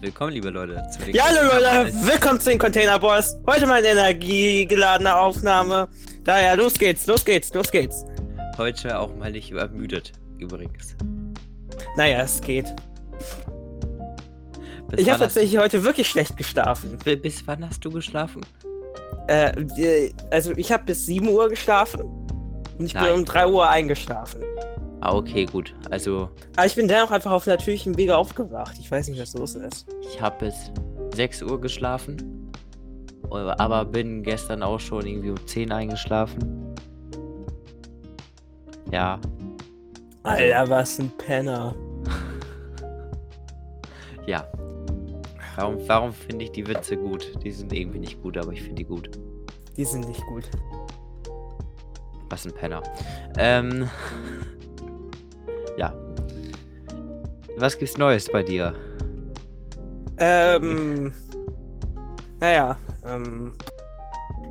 willkommen, liebe Leute. zu den Ja, hallo Leute, willkommen zu den Container Boys. Heute mal eine energiegeladene Aufnahme. Daher, los geht's, los geht's, los geht's. Heute auch mal nicht übermüdet, übrigens. Naja, es geht. Bis Ich habe tatsächlich heute wirklich schlecht geschlafen. bis wann hast du geschlafen? Äh, äh, also ich habe bis 7 Uhr geschlafen. Und ich bin Nein. um 3 Uhr eingeschlafen. Ah, okay, gut. Also, Aber ich bin dennoch einfach auf natürlichem Wege aufgewacht. Ich weiß nicht, was los ist. ich habe bis 6 Uhr geschlafen. Aber bin gestern auch schon irgendwie um 10 eingeschlafen. Ja. Alter, was ein Penner. Ja. Warum, warum finde ich die Witze gut? Die sind irgendwie nicht gut, aber ich finde die gut. Die sind nicht gut. Was ein Penner. Ähm. Ja. Was gibt's Neues bei dir? Ähm. Naja, ähm.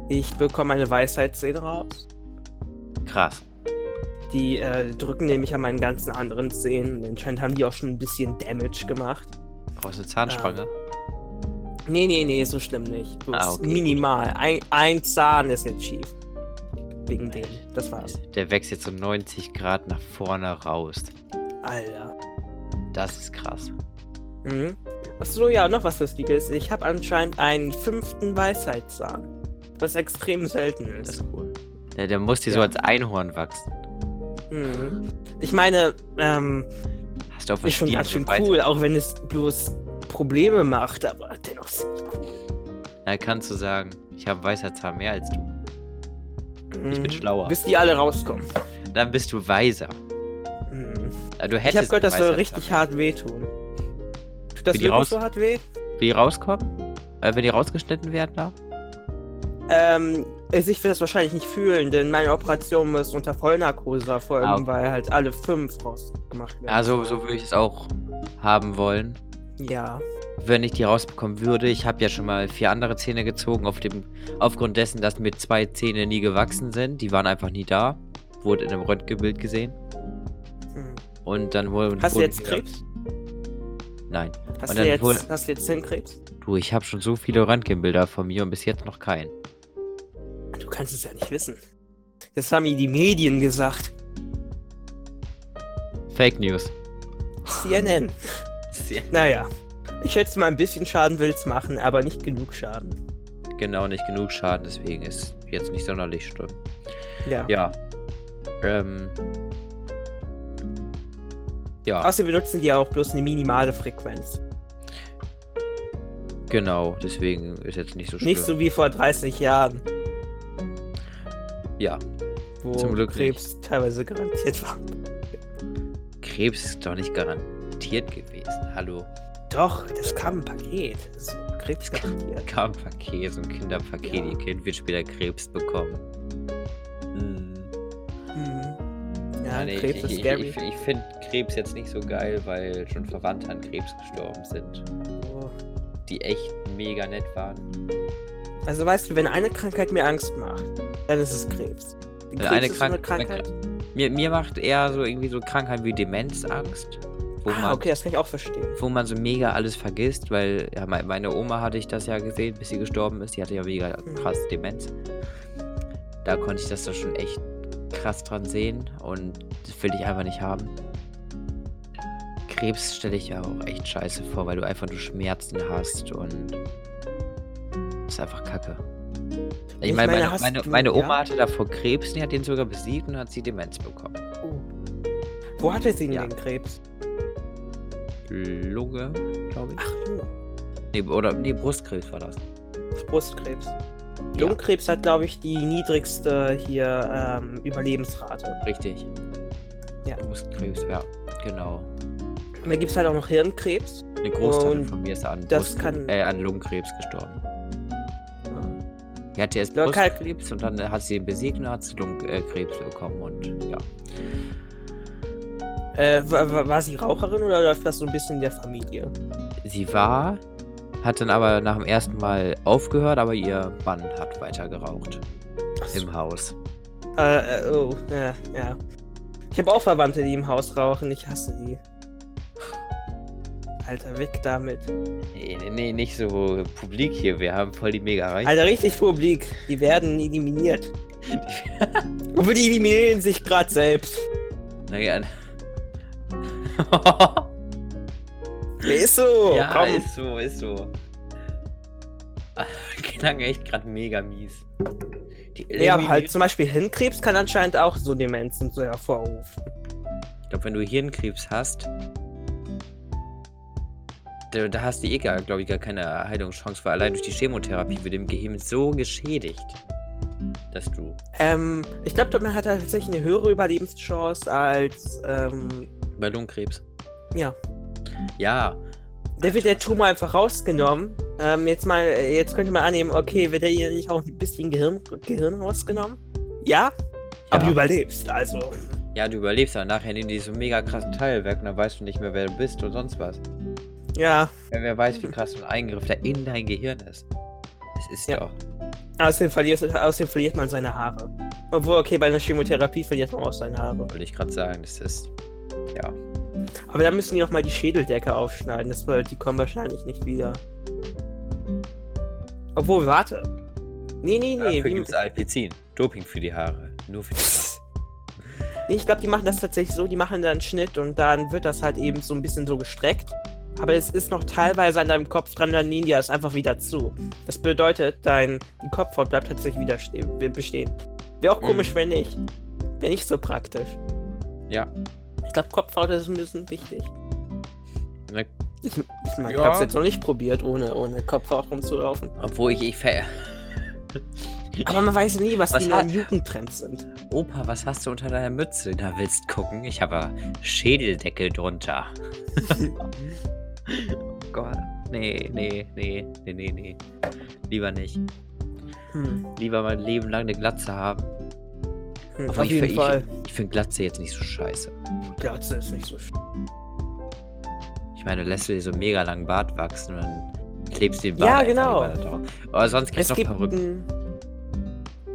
Ich bekomme eine Weisheitszähne raus. Krass. Die äh, drücken nämlich an meinen ganzen anderen Zähnen. Anscheinend haben die auch schon ein bisschen Damage gemacht. Aus der Zahnspange? Nee, nee, nee, so schlimm nicht. Ah, okay, minimal. Ein, ein Zahn ist jetzt schief. Wegen dem. Das war's. Der wächst jetzt so 90 Grad nach vorne raus. Alter. Das ist krass. Mhm. Achso, ja, noch was Lustiges. Ich habe anscheinend einen fünften Weisheitszahn. Was extrem selten Das ist. ist cool. Der, der muss dir so Ja. als Einhorn wachsen. Mhm. Ich meine, ähm, Hast du auch ist schon ganz schön cool, auch wenn es bloß Probleme macht, aber dennoch. Dann kannst du sagen, ich habe weißer Zahn mehr als du. Ich bin Mhm. schlauer. Bis die alle rauskommen. Dann bist du weiser. Mhm. Ja, Du Ich hättest habe gehört, das soll richtig hart wehtun. Tut das wirklich raus- so hart weh? Wie die rauskommen? Äh, wenn die rausgeschnitten werden da? Ähm, also ich will das wahrscheinlich nicht fühlen, denn meine Operation muss unter Vollnarkose erfolgen, Ah, okay. weil halt alle fünf rausgemacht werden. Also, so würde ich es auch haben wollen. Ja. Wenn ich die rausbekommen würde. Ich habe ja schon mal vier andere Zähne gezogen, auf dem, aufgrund dessen, dass mir zwei Zähne nie gewachsen sind. Die waren einfach nie da. Wurde in einem Röntgenbild gesehen. Hm. Und dann wurde. Hast du jetzt Krebs? Nein. Hast du, dann wurde- jetzt, hast du jetzt Hirnkrebs? Du, ich habe schon so viele Röntgenbilder von mir und bis jetzt noch keinen. Du kannst es ja nicht wissen. Das haben mir die Medien gesagt. Fake News. CNN. Naja. Ich schätze mal, ein bisschen Schaden will's machen, aber nicht genug Schaden. Genau, nicht genug Schaden, deswegen ist jetzt nicht sonderlich schlimm. Ja. Ja. Ähm. Ja, Außerdem benutzen die auch bloß eine minimale Frequenz. genau, deswegen ist jetzt nicht so schlimm. Nicht so wie vor 30 Jahren, Ja, wo Zum Glück Krebs teilweise garantiert war. Krebs ist doch nicht garantiert gewesen. Hallo. Doch, das kam im Paket. Das ist Krebs garantiert. Kam ein Paket, so ein Kinderpaket, Ja. ihr Kind wird später Krebs bekommen. Hm. Mhm. Ja, nee, Krebs ich, ist scary. ich, ich finde Krebs jetzt nicht so geil, weil schon Verwandte an Krebs gestorben sind, Oh. die echt mega nett waren. Also weißt du, wenn eine Krankheit mir Angst macht, dann ist es Krebs. Krebs eine so eine Krank- Krankheit. Mir, mir macht eher so irgendwie so Krankheiten wie Demenz Angst. Wo, Ah, man, okay, das kann ich auch verstehen. wo man so mega alles vergisst, weil ja, mei- meine Oma hatte ich das ja gesehen, bis sie gestorben ist. Die hatte ja mega Mhm. krass Demenz. Da konnte ich das doch schon echt krass dran sehen und das will ich einfach nicht haben. Krebs stelle ich ja auch echt scheiße vor, weil du einfach nur Schmerzen hast und das ist einfach kacke. Ich, Ich meine, meine, meine, meine, meine Oma ja? hatte davor Krebs, die hat den sogar besiegt und hat sie Demenz bekommen. Oh. Wo hatte sie denn Ja. den Krebs? Lunge, glaube ich. Ach, oh, Nee, oder nee, Brustkrebs war das. Brustkrebs. Ja, Lungenkrebs hat, glaube ich, die niedrigste hier ähm, Überlebensrate. richtig. Ja. Brustkrebs, ja, genau. Und dann gibt es halt auch noch Hirnkrebs. Eine Großtante Und von mir ist an, Brust, kann- äh, an Lungenkrebs gestorben. Die hatte erst Brustkrebs und dann hat sie ihn besiegt und hat Lungenkrebs bekommen und ja. Äh, war, war- sie Raucherin oder läuft das so ein bisschen in der Familie? Sie war, hat dann aber nach dem ersten Mal aufgehört, aber ihr Mann hat weiter geraucht so. im Haus. Äh, äh, oh, ja, ja. Ich habe auch Verwandte, die im Haus rauchen. Ich hasse die. Alter, weg damit. Nee, nee, nee, nicht so publik hier. Wir haben voll die mega Reichweite. Alter, richtig publik. Die werden eliminiert. Obwohl die eliminieren sich gerade selbst. Naja. Ist so. ja, komm. ist so, ist so. Klang echt gerade mega mies. Die Ja, aber halt zum Beispiel Hirnkrebs kann anscheinend auch so Demenzen so hervorrufen. Ich glaube, wenn du Hirnkrebs hast, da, da hast du eh, glaube ich, gar keine Heilungschance, weil allein durch die Chemotherapie wird im Gehirn so geschädigt, dass du Ähm, ich glaube, man hat tatsächlich eine höhere Überlebenschance als, ähm, bei Lungenkrebs. ja. Ja, Da wird der Tumor einfach rausgenommen. Ähm, jetzt mal, jetzt könnte man annehmen, okay, wird der hier nicht auch ein bisschen Gehirn, Gehirn rausgenommen? Ja, aber Ja. du überlebst, also. ja, du überlebst, aber nachher nehmen die so mega krassen Teil weg und dann weißt du nicht mehr, wer du bist und sonst was. Ja, Wer, wer weiß, wie krass so ein Eingriff da in dein Gehirn ist. Es ist Ja. doch. außerdem, verliert, außerdem verliert man seine Haare. Obwohl, okay, bei einer Chemotherapie verliert man auch seine Haare. Wollte ich gerade sagen, das ist. Ja. Aber dann müssen die noch mal die Schädeldecke aufschneiden. Das wird, die kommen wahrscheinlich nicht wieder. Obwohl, warte. Nee, nee, nee. Dafür gibt es Alpizin. Doping für die Haare. Nur für die Haare. Nee, ich glaube, die machen das tatsächlich so, die machen da einen Schnitt und dann wird das halt eben so ein bisschen so gestreckt. Aber es ist noch teilweise an deinem Kopf dran, dann nähen die das einfach wieder zu. Das bedeutet, dein die Kopfhaut bleibt tatsächlich wieder ste- bestehen. Wäre auch Mhm. komisch, wenn nicht. Wäre nicht so praktisch. Ja. Ich glaube, Kopfhaut ist ein bisschen wichtig. Ne, Ich, ich, mein, ich Ja. hab's jetzt noch nicht probiert, ohne, ohne Kopfhaut rumzulaufen. Obwohl ich, ich ver Aber man weiß nie, was, Was die neuen Jugendtrends sind. Opa, was hast du unter deiner Mütze? Da willst gucken? Ich habe Schädeldeckel drunter. oh Gott. Nee, nee, nee, nee, nee, nee. Lieber nicht. Hm. Lieber mein Leben lang eine Glatze haben. Hm, auf ich, jeden ich, Fall. Ich, finde Glatze jetzt nicht so scheiße. Glatze ist nicht so schlimm. Ich meine, lässt du dir so einen mega langen Bart wachsen und dann klebst du den Bart Ja, genau. Aber sonst gibt's Es noch gibt Perücken.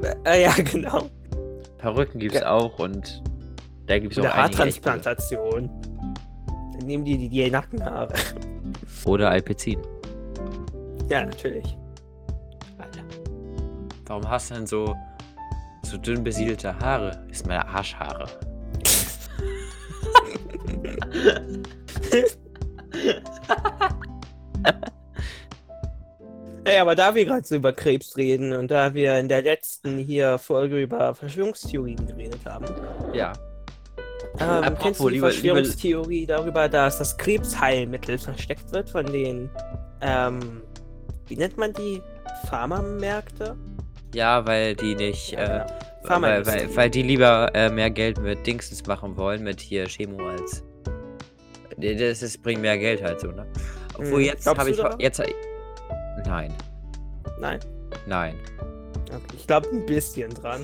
ein... Äh, ja, genau. Perücken gibt's Ja. auch und da gibt's auch Oder einige echt gute. Haartransplantation. Dann nehmen die die, die Nackenhaare. Oder Alpezin. Ja, natürlich. Alter. Warum hast du denn so, so dünn besiedelte Haare? Sind meine Arschhaare. Ey, aber da wir gerade so über Krebs reden und da wir in der letzten hier Folge über Verschwörungstheorien geredet haben, Ja. ähm, Apropos, kennst du die liebe- liebe- Verschwörungstheorie darüber, dass das Krebsheilmittel versteckt wird von den, ähm, wie nennt man die? Pharmamärkte? Ja, weil die nicht, äh, genau. weil, weil, weil die lieber äh, mehr Geld mit Dingsens machen wollen, mit hier Chemo als. Das ist, bringt mehr Geld halt so, ne? Obwohl Hm, jetzt habe ich. daran? Jetzt. Nein, Nein? nein. Okay. Ich glaube ein bisschen dran.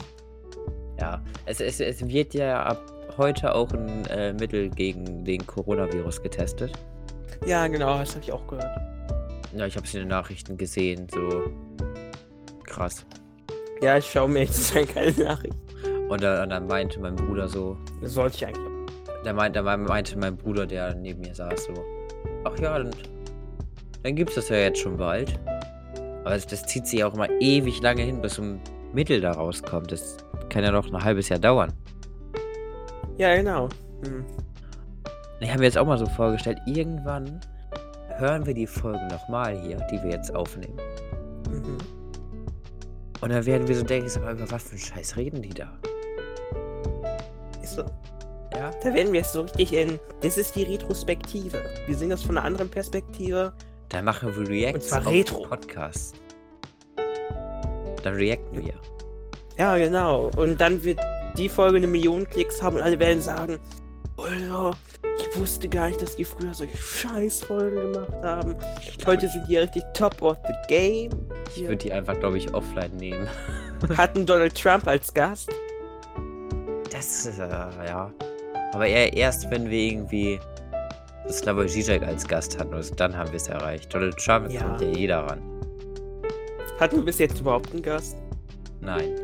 Ja. Es, es, es wird ja ab heute auch ein äh, Mittel gegen den Coronavirus getestet. Ja, genau, das habe ich auch gehört. Ja, ich habe es in den Nachrichten gesehen, so krass. Ja, ich schaue mir jetzt keine Nachricht. Und, dann- und dann meinte mein Bruder so, Das sollte ich eigentlich auch. der meinte, mein Bruder, der neben mir saß, so, ach ja, dann, dann gibt's das ja jetzt schon bald. Aber das, das zieht sich auch immer ewig lange hin, bis so ein Mittel da rauskommt. Das kann ja noch ein halbes Jahr dauern. Ja, genau. Hm. Ich habe mir jetzt auch mal so vorgestellt, irgendwann hören wir die Folgen nochmal hier, die wir jetzt aufnehmen. Mhm. Und dann werden wir so denken, sag mal, über was für einen Scheiß reden die da? Ja? Da werden wir jetzt so richtig in. Das ist die Retrospektive. Wir sehen das von einer anderen Perspektive. Dann machen wir Reacts zwar auf Retro. Podcasts. Dann reacten wir. Ja, genau. Und dann wird die Folge eine Million Klicks haben und alle werden sagen: Alter, ich wusste gar nicht, dass die früher solche Scheißfolgen gemacht haben. Heute sind die richtig top of the game. Ich würde die einfach, glaube ich, offline nehmen. Hatten Donald Trump als Gast. Das ist, äh, ja. Aber eher erst, wenn wir irgendwie Slavoj Žižek als Gast hatten. Also dann haben wir es erreicht. Donald Trump Ja. kommt ja jeder ran. Hatten wir bis jetzt überhaupt einen Gast? Nein.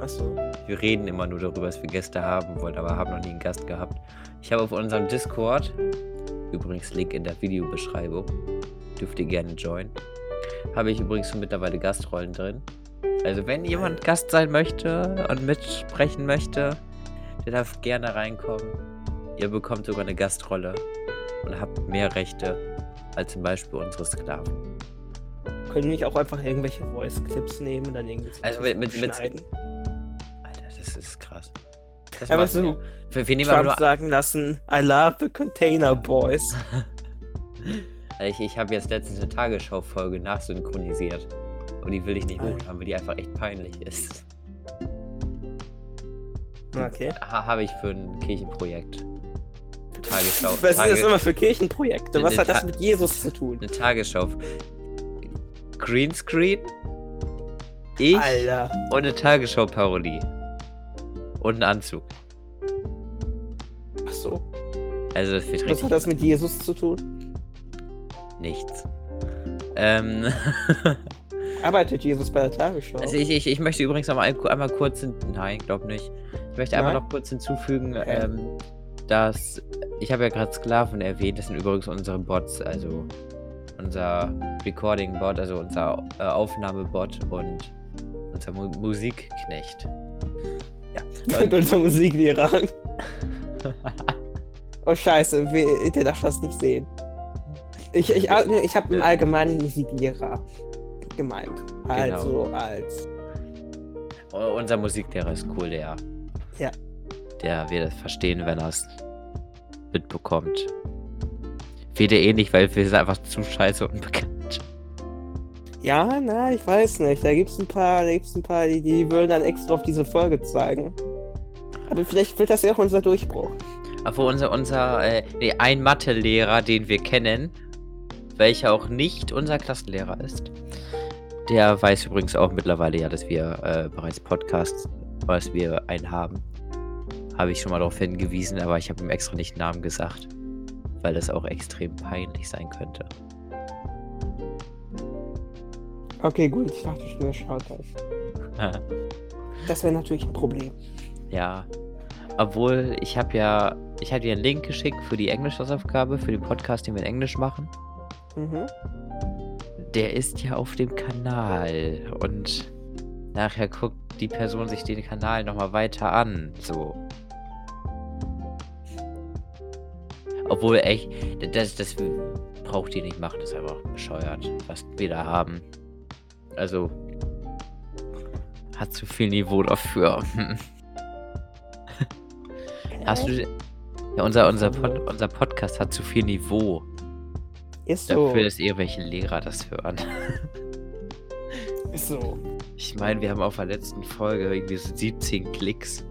Achso. Wir reden immer nur darüber, dass wir Gäste haben wollen, aber haben noch nie einen Gast gehabt. Ich habe auf unserem Discord Übrigens Link in der Videobeschreibung. Dürft ihr gerne joinen. Habe ich übrigens schon mittlerweile Gastrollen drin. Also wenn jemand Gast sein möchte und mitsprechen möchte, der darf gerne reinkommen. Ihr bekommt sogar eine Gastrolle und habt mehr Rechte als zum Beispiel unsere Sklaven. Können wir nicht auch einfach irgendwelche Voice-Clips nehmen und dann irgendwie Also mit- mit- mit- schneiden? Alter, das ist krass. Das machen so wir. Wir, wir Trump nur sagen lassen, I love the Container Boys. Ich, ich habe jetzt letztens eine Tagesschau-Folge nachsynchronisiert. Und die will ich nicht Ah. hochladen, weil die einfach echt peinlich ist. Okay. Ha, habe ich für ein Kirchenprojekt. Tagesschau. Was ist Tage- das immer für Kirchenprojekte? Was hat das mit Jesus zu tun? Eine Tagesschau. Greenscreen. Ich Alter. und eine Tagesschau-Parodie. Und ein Anzug. Ach so. Also das wird Was hat das mit Jesus zu tun? nichts. Ähm. Arbeitet Jesus bei der Tagesschau? Also ich, ich, ich möchte übrigens noch mal ein, einmal kurz, nein, glaub nicht. Ich möchte Nein? noch kurz hinzufügen, Okay. ähm, dass ich habe ja gerade Sklaven erwähnt, das sind übrigens unsere Bots, also unser Recording-Bot, also unser äh, Aufnahmebot und unser Mu Musikknecht. Ja. Und unser Musiklehrer. Oh scheiße, we- der darf das nicht sehen. Ich, ich, ich habe einen allgemeinen Musiklehrer gemeint. Also als. U- unser Musiklehrer ist cool, der. Ja. Der wird es verstehen, wenn er es mitbekommt. Er eh nicht, weil wir sind einfach zu scheiße unbekannt. Ja, na, ich weiß nicht. Da gibt's ein paar, da gibt's ein paar, die, die würden dann extra auf diese Folge zeigen. Aber vielleicht wird das ja auch unser Durchbruch. Aber unser, unser, äh, nee, ein Mathelehrer, den wir kennen, welcher auch nicht unser Klassenlehrer ist, der weiß übrigens auch mittlerweile ja, dass wir äh, bereits Podcasts, was wir einen haben. Habe ich schon mal darauf hingewiesen, aber ich habe ihm extra nicht Namen gesagt, weil das auch extrem peinlich sein könnte. Okay, gut, ich dachte schon, er schaut das. Das wäre natürlich ein Problem. ja. Obwohl, ich habe ja, ich habe dir einen Link geschickt für die Englisch-Hausaufgabe, für den Podcast, den wir in Englisch machen. Mhm. Der ist ja auf dem Kanal und nachher guckt die Person sich den Kanal nochmal weiter an. So. Obwohl, echt, das, das braucht ihr nicht machen, das ist einfach bescheuert, was wir da haben. Also, hat zu viel Niveau dafür. Hast du. Ja, unser, unser, Pod, unser Podcast hat zu viel Niveau. Ist so. Dafür, dass irgendwelche Lehrer das hören. Ist so. Ich meine, wir haben auf der letzten Folge irgendwie so 17 Klicks.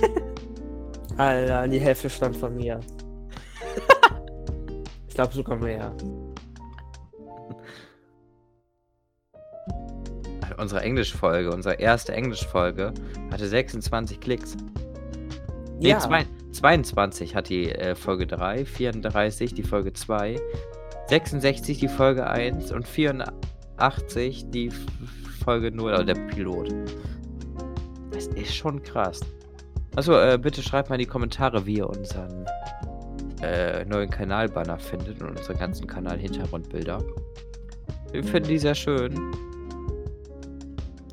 Alter, die Hälfte stammt von mir. ich glaube sogar mehr. Unsere Englischfolge, unsere erste Englischfolge, hatte 26 Klicks. Nee, ja. zwei, 22 hat die äh, Folge 3, 34 die Folge 2, 66 die Folge 1 und 84 die Folge 0, also der Pilot. Das ist schon krass. Achso, äh, bitte schreibt mal in die Kommentare, wie ihr unseren äh, neuen Kanalbanner findet und unsere ganzen Kanal-Hintergrundbilder. Wir finden die sehr schön.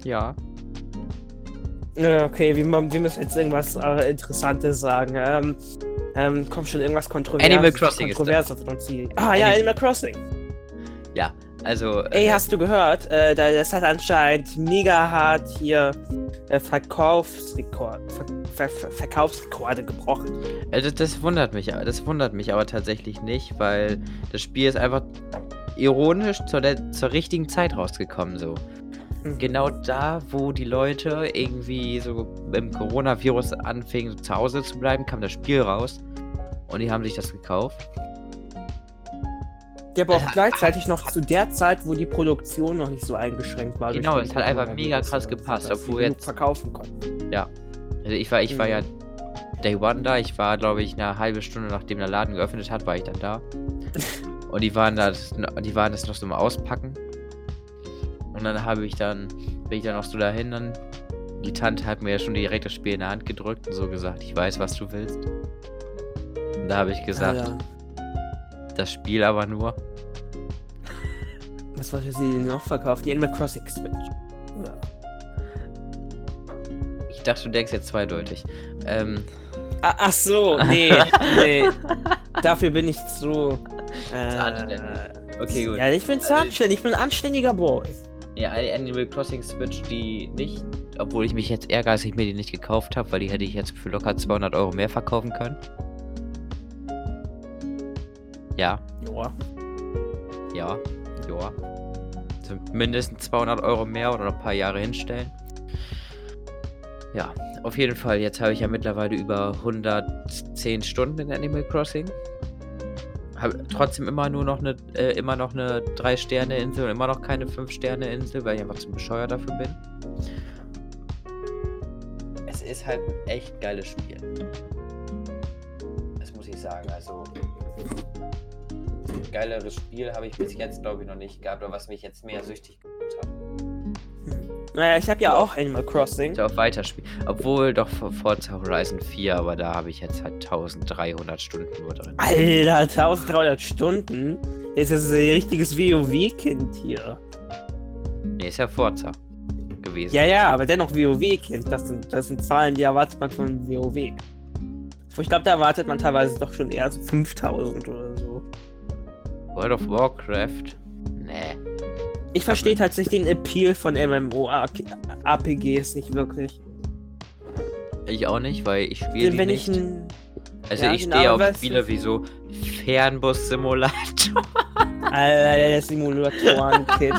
Ja. Okay, wir, wir müssen jetzt irgendwas äh, Interessantes sagen. Ähm, ähm, kommt schon irgendwas Kontroverses. Animal Crossing ist Kontroverses uns hier. Ah ja, Ani- Animal Crossing. Ja, also. Ey, äh, hast du gehört? Äh, da- das hat anscheinend mega hart hier äh, Verkaufsrekord, Ver Ver Ver Verkaufsrekorde gebrochen. Also das wundert mich, das wundert mich aber tatsächlich nicht, weil das Spiel ist einfach ironisch zur, der, zur richtigen Zeit rausgekommen so. Mhm. Genau da, wo die Leute irgendwie so im Coronavirus anfingen, so zu Hause zu bleiben, kam das Spiel raus und die haben sich das gekauft. Der aber auch Ja. gleichzeitig noch zu der Zeit, wo die Produktion noch nicht so eingeschränkt war. Genau, es hat einfach mega krass gepasst, obwohl genug jetzt- verkaufen konnten. Also ich war, ich war Mhm. ja Day One da, ich war glaube ich eine halbe Stunde nachdem der Laden geöffnet hat, war ich dann da. Und die waren das, die waren das noch so im Auspacken. Und dann habe ich dann, bin ich dann noch so dahin, dann die Tante hat mir ja schon direkt das Spiel in der Hand gedrückt und so gesagt, ich weiß, was du willst. Und da habe ich gesagt, Alter. Das Spiel aber nur. Was wollte sie denn noch verkauft? Die Animal Crossing Switch. Ja. Ich dachte, du denkst jetzt zweideutig. Ähm, Ah, ach so, nee, nee. Dafür bin ich zu. Äh, anständig. Okay, gut. Ja, ich bin zu anständig. Ich bin ein anständiger Boy. ja, eine Animal Crossing Switch, die nicht, obwohl ich mich jetzt ärgere, dass ich mir die nicht gekauft habe, weil die hätte ich jetzt für locker 200 Euro mehr verkaufen können. Ja, Joa. ja, ja. Mindestens 200 Euro mehr oder ein paar Jahre hinstellen. Ja, auf jeden Fall. Jetzt habe ich ja mittlerweile über 110 Stunden in Animal Crossing. Habe trotzdem immer nur noch eine, äh, immer noch eine 3-Sterne-Insel und immer noch keine 5-Sterne-Insel, weil ich einfach zu bescheuert dafür bin. Es ist halt ein echt geiles Spiel. Das muss ich sagen. Also, geileres Spiel habe ich bis jetzt, glaube ich, noch nicht gehabt, oder was mich jetzt mehr süchtig gemacht hat. Naja, ich habe ja auch Animal Crossing. Ich auf weiterspielen. Obwohl doch vor Forza Horizon 4, aber da habe ich jetzt halt 1300 Stunden nur drin. Alter, 1300 Stunden. Das ist ein richtiges WoW-Kind hier. Nee, ist ja Forza gewesen. Ja, ja, aber dennoch WoW-Kind. Das sind, das sind Zahlen, die erwartet man von WoW. Ich glaube, da erwartet man teilweise doch schon eher so 5000 oder so. World of Warcraft? Nee. Ich verstehe tatsächlich den Appeal von MMO-RPGs nicht wirklich. Ich auch nicht, weil ich spiele die nicht. ich ein. also ja, ich genau, stehe auf Spiele wie so Fernbus-Simulator. Alter, der Simulatoren-Kid.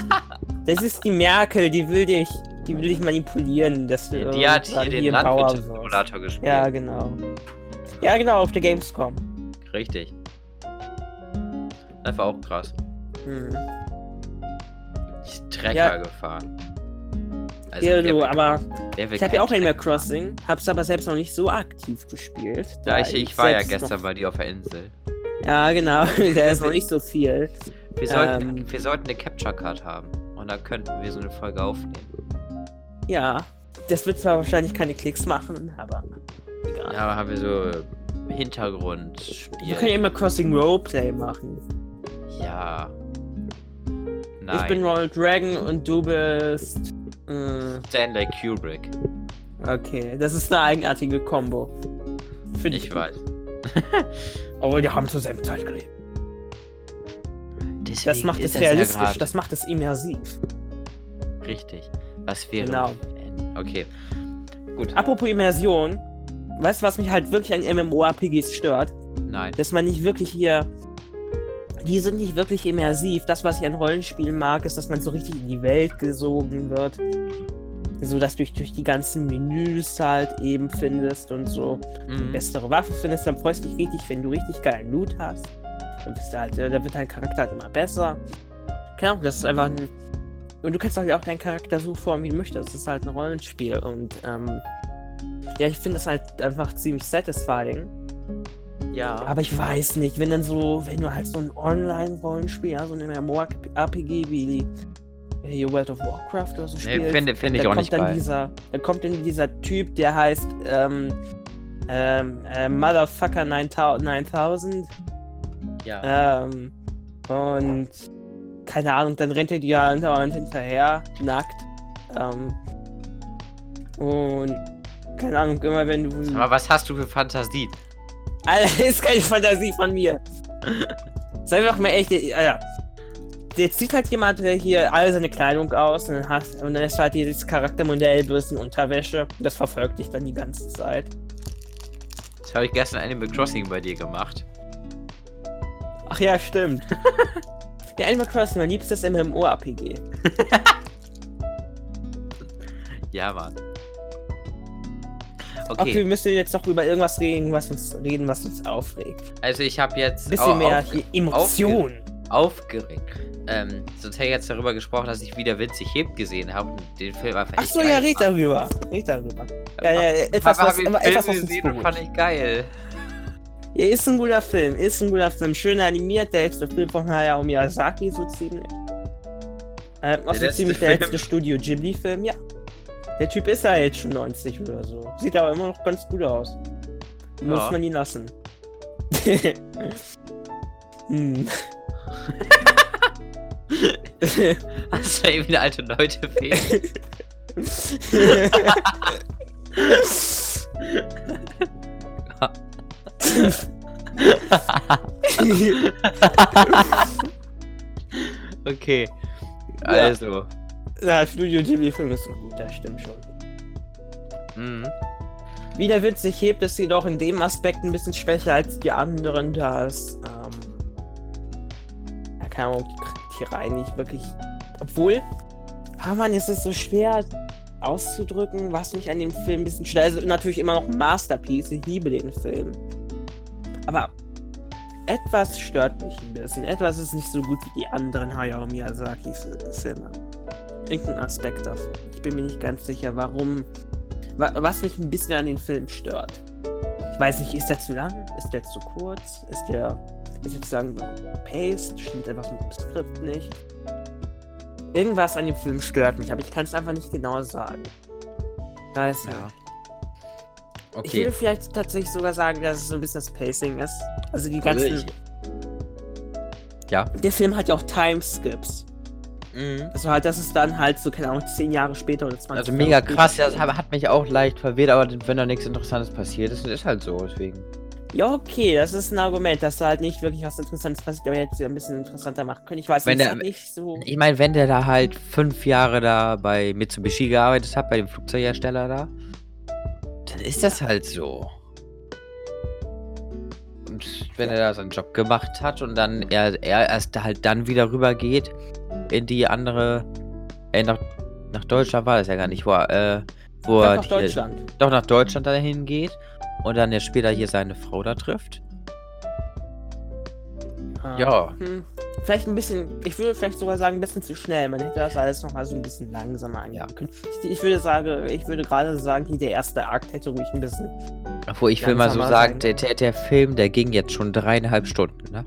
Das ist die Merkel, die will dich, die will dich manipulieren, dass du Die hat hier den. Landwirtschaftssimulator gespielt. Ja, genau. Ja, genau, auf der Gamescom. Richtig. Das war auch krass. Hm. Ich Trecker Ja. gefahren. Also ja, du, aber ich habe ja auch Animal? Crossing, hab's aber selbst noch nicht so aktiv gespielt. Ja, ich, ich war ja gestern bei dir auf der Insel. ja, genau, da ist noch nicht so viel. Wir sollten, Ähm. wir sollten eine Capture Card haben. Und dann könnten wir so eine Folge aufnehmen. Ja, das wird zwar wahrscheinlich keine Klicks machen, aber egal. Ja, aber haben wir so Wir Hintergrundspiel. können ja immer Crossing Roleplay machen. Ja. Ich Nein. bin Ronald Dragon und du bist. Äh, Stanley Kubrick. okay, das ist eine eigenartige Combo. Find Ich weiß. Aber die haben zur selben Zeit gelebt. Deswegen Das macht es ja realistisch, grad das macht es immersiv. Richtig. Was wäre. Genau. Okay. Gut. Apropos Immersion, weißt du, was mich halt wirklich an MMORPGs stört? Nein. Dass man nicht wirklich hier. Die sind nicht wirklich immersiv. Das, was ich an Rollenspielen mag, ist, dass man so richtig in die Welt gesogen wird. So dass du dich durch die ganzen Menüs halt eben findest und so Mhm. bessere Waffe findest, dann freust du dich richtig, wenn du richtig geilen Loot hast. Dann bist du halt, äh, da wird dein Charakter halt immer besser. Keine Ahnung, das ist einfach ein. Und du kannst halt auch deinen Charakter so formen, wie du möchtest. Das ist halt ein Rollenspiel. Und ähm, ja, ich finde das halt einfach ziemlich satisfying. Ja. Aber ich weiß nicht, wenn dann so, wenn du halt so ein Online-Rollenspiel, ja, so ein MMORPG wie wie World of Warcraft oder so Nee, spielst, finde- finde ich auch kommt nicht dann geil. dieser, dann kommt dann dieser Typ, der heißt ähm, ähm, äh, Motherfucker 9000, 9000 ja. ähm, und keine Ahnung, dann rennt er dir andauernd hinterher, nackt. Ähm, und keine Ahnung, immer wenn du. Aber was hast du für Fantasie? Alter, ist keine Fantasie von mir. Sei doch mal echt, Alter. Jetzt sieht halt jemand hier all seine Kleidung aus und dann, hast, und dann ist halt dieses Charaktermodell in Unterwäsche. Das verfolgt dich dann die ganze Zeit. Das habe ich gestern Animal Crossing bei dir gemacht. Ach ja, stimmt. Der Animal Crossing, mein liebstes MMORPG. Ja, Mann. Okay. Okay, wir müssen jetzt doch über irgendwas reden, was uns reden, was uns aufregt. also ich habe jetzt Ein bisschen mehr aufge- hier Emotion. aufgeregt. Ähm, sonst hätte ich jetzt darüber gesprochen, dass ich wieder Winzig hebt gesehen habe und den Film einfach Ach so, ja, red darüber. Red darüber. Ja, ja, etwas, was, ich Film etwas, was uns gesehen und fand ich geil. Ja, ist ein guter Film, ist ein guter Film. Schön animiert, der letzte Film von Hayao Miyazaki, so ziemlich. Ähm, auch so ziemlich der letzte Studio Ghibli-Film, ja. Der Typ ist ja jetzt schon 90 oder so. Sieht aber immer noch ganz gut aus. Muss Ja. man ihn lassen. Hm. Hast du irgendwie alte Leute fehlen? okay. Also. ja, Studio Ghibli-Film ist gut, das stimmt schon. Mhm. Wie der Witz sich hebt, ist jedoch in dem Aspekt ein bisschen schwächer als die anderen, da es, ähm, ja, keine Ahnung, die Charaktere eigentlich wirklich, obwohl, ah man, es ist so schwer auszudrücken, was mich an dem Film ein bisschen stört. Also natürlich immer noch ein Masterpiece, ich liebe den Film. Aber etwas stört mich ein bisschen. Etwas ist nicht so gut wie die anderen Hayao Miyazaki-Filme. Irgendein Aspekt davon. Ich bin mir nicht ganz sicher, warum Wa- Was mich ein bisschen an den Film stört. Ich weiß nicht, ist der zu lang? Ist der zu kurz? Ist der ist jetzt sagen paced? Stimmt etwas mit dem Skript nicht? Irgendwas an dem Film stört mich, aber ich kann es einfach nicht genau sagen. Da ist Ja. Ich Okay. würde vielleicht tatsächlich sogar sagen, dass es so ein bisschen das Pacing ist. Also die Also ganzen. ich- Ja. Der Film hat ja auch Timeskips. Mhm. Also halt, das ist dann halt so, keine Ahnung, 10 Jahre später oder 20 Also Jahre mega später. krass, ja, das hat hat mich auch leicht verwirrt, aber wenn da nichts Interessantes passiert ist, ist halt so, deswegen. Ja, okay, das ist ein Argument, dass da halt nicht wirklich was Interessantes passiert, aber jetzt ein bisschen interessanter machen können. Ich weiß Wenn nicht, der- nicht so. Ich meine, wenn der da halt fünf Jahre da bei Mitsubishi gearbeitet hat, bei dem Flugzeughersteller da, dann ist das halt so. Und wenn er da seinen Job gemacht hat und dann er, er erst halt dann wieder rüber geht in die andere, äh, nach, nach Deutschland war das ja gar nicht, wo er, äh, wo Doch er nach hier- Deutschland. doch nach Deutschland dahin geht und dann ja später hier seine Frau da trifft. Ah. Ja. Hm, vielleicht ein bisschen, ich würde vielleicht sogar sagen, ein bisschen zu schnell. Man hätte das alles noch mal so ein bisschen langsamer angehen können. Ich, ich würde sagen, ich würde gerade sagen, der erste Akt hätte ruhig ein bisschen. Obwohl ich will mal so sagen, der, der, der Film, der ging jetzt schon dreieinhalb Stunden, ne?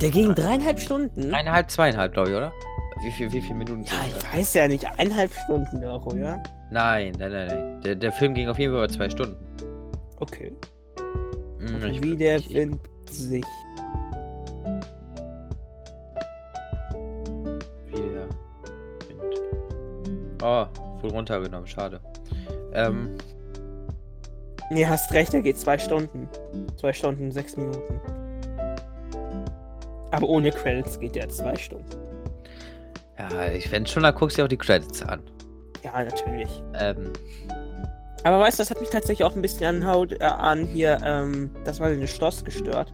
Der ging dreieinhalb Stunden. Dreieinhalb, zweieinhalb, glaube ich, oder? Wie viel, wie viele Minuten? Ja, ich das? weiß ja nicht, eineinhalb Stunden auch, oder? Nein, nein, nein, nein. Der, der Film ging auf jeden Fall über zwei Stunden. Okay. Hm, ich- Wie der ich- Wind sich. Wie der Wind. Oh, voll runtergenommen, schade. Ähm, Nee, hast recht, der geht zwei Stunden. Zwei Stunden, sechs Minuten. Aber ohne Credits geht der zwei Stunden. ja, ich fände schon, da guckst du dir auch die Credits an. Ja, natürlich. Ähm, Aber weißt du, das hat mich tatsächlich auch ein bisschen an, Haut, äh, an hier, ähm, das war das Schloss gestört.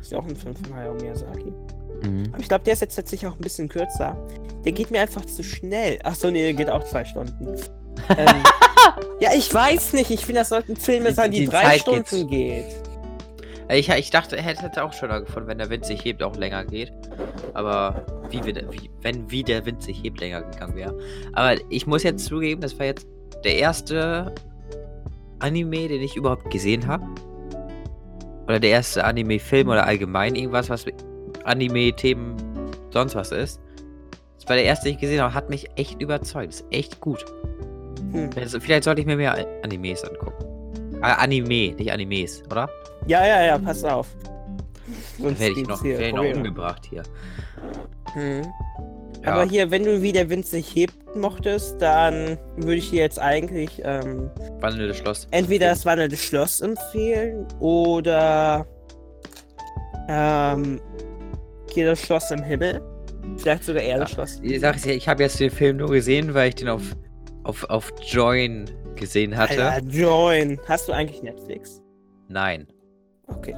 ist ja auch ein Film von Hayao Miyazaki. mhm. Aber ich glaube, der ist jetzt tatsächlich auch ein bisschen kürzer. Der geht mir einfach zu schnell. Achso, nee, der geht auch zwei Stunden. ähm, ja, ich weiß nicht. Ich finde, das sollten Filme sein, die, die drei Zeit Stunden geht's- geht. Ich, ich dachte, er hätte es auch schöner gefunden, wenn der Wind sich hebt, auch länger geht. Aber wie, wir, wie wenn wie der Wind sich hebt, länger gegangen wäre. Aber ich muss jetzt zugeben, das war jetzt der erste Anime, den ich überhaupt gesehen habe. Oder der erste Anime-Film oder allgemein irgendwas, was Anime-Themen sonst was ist. Das war der erste, den ich gesehen habe, hat mich echt überzeugt. Ist echt gut. Hm. Also, vielleicht sollte ich mir mehr Animes angucken. Ah, Anime, nicht Animes, oder? Ja, ja, ja, pass auf. Sonst Werde ich noch, hier werd ich noch umgebracht hier. Hm. Ja. Aber hier, wenn du wie der Wind sich hebt mochtest, dann würde ich dir jetzt eigentlich ähm, Wandelndes Schloss. entweder das wandelnde Schloss empfehlen oder ähm, hier das Schloss im Himmel. Vielleicht sogar eher das Schloss. Ich ja, ich habe jetzt den Film nur gesehen, weil ich den auf, auf, auf Join gesehen hatte. Alter, Join. Hast du eigentlich Netflix? Nein. Okay.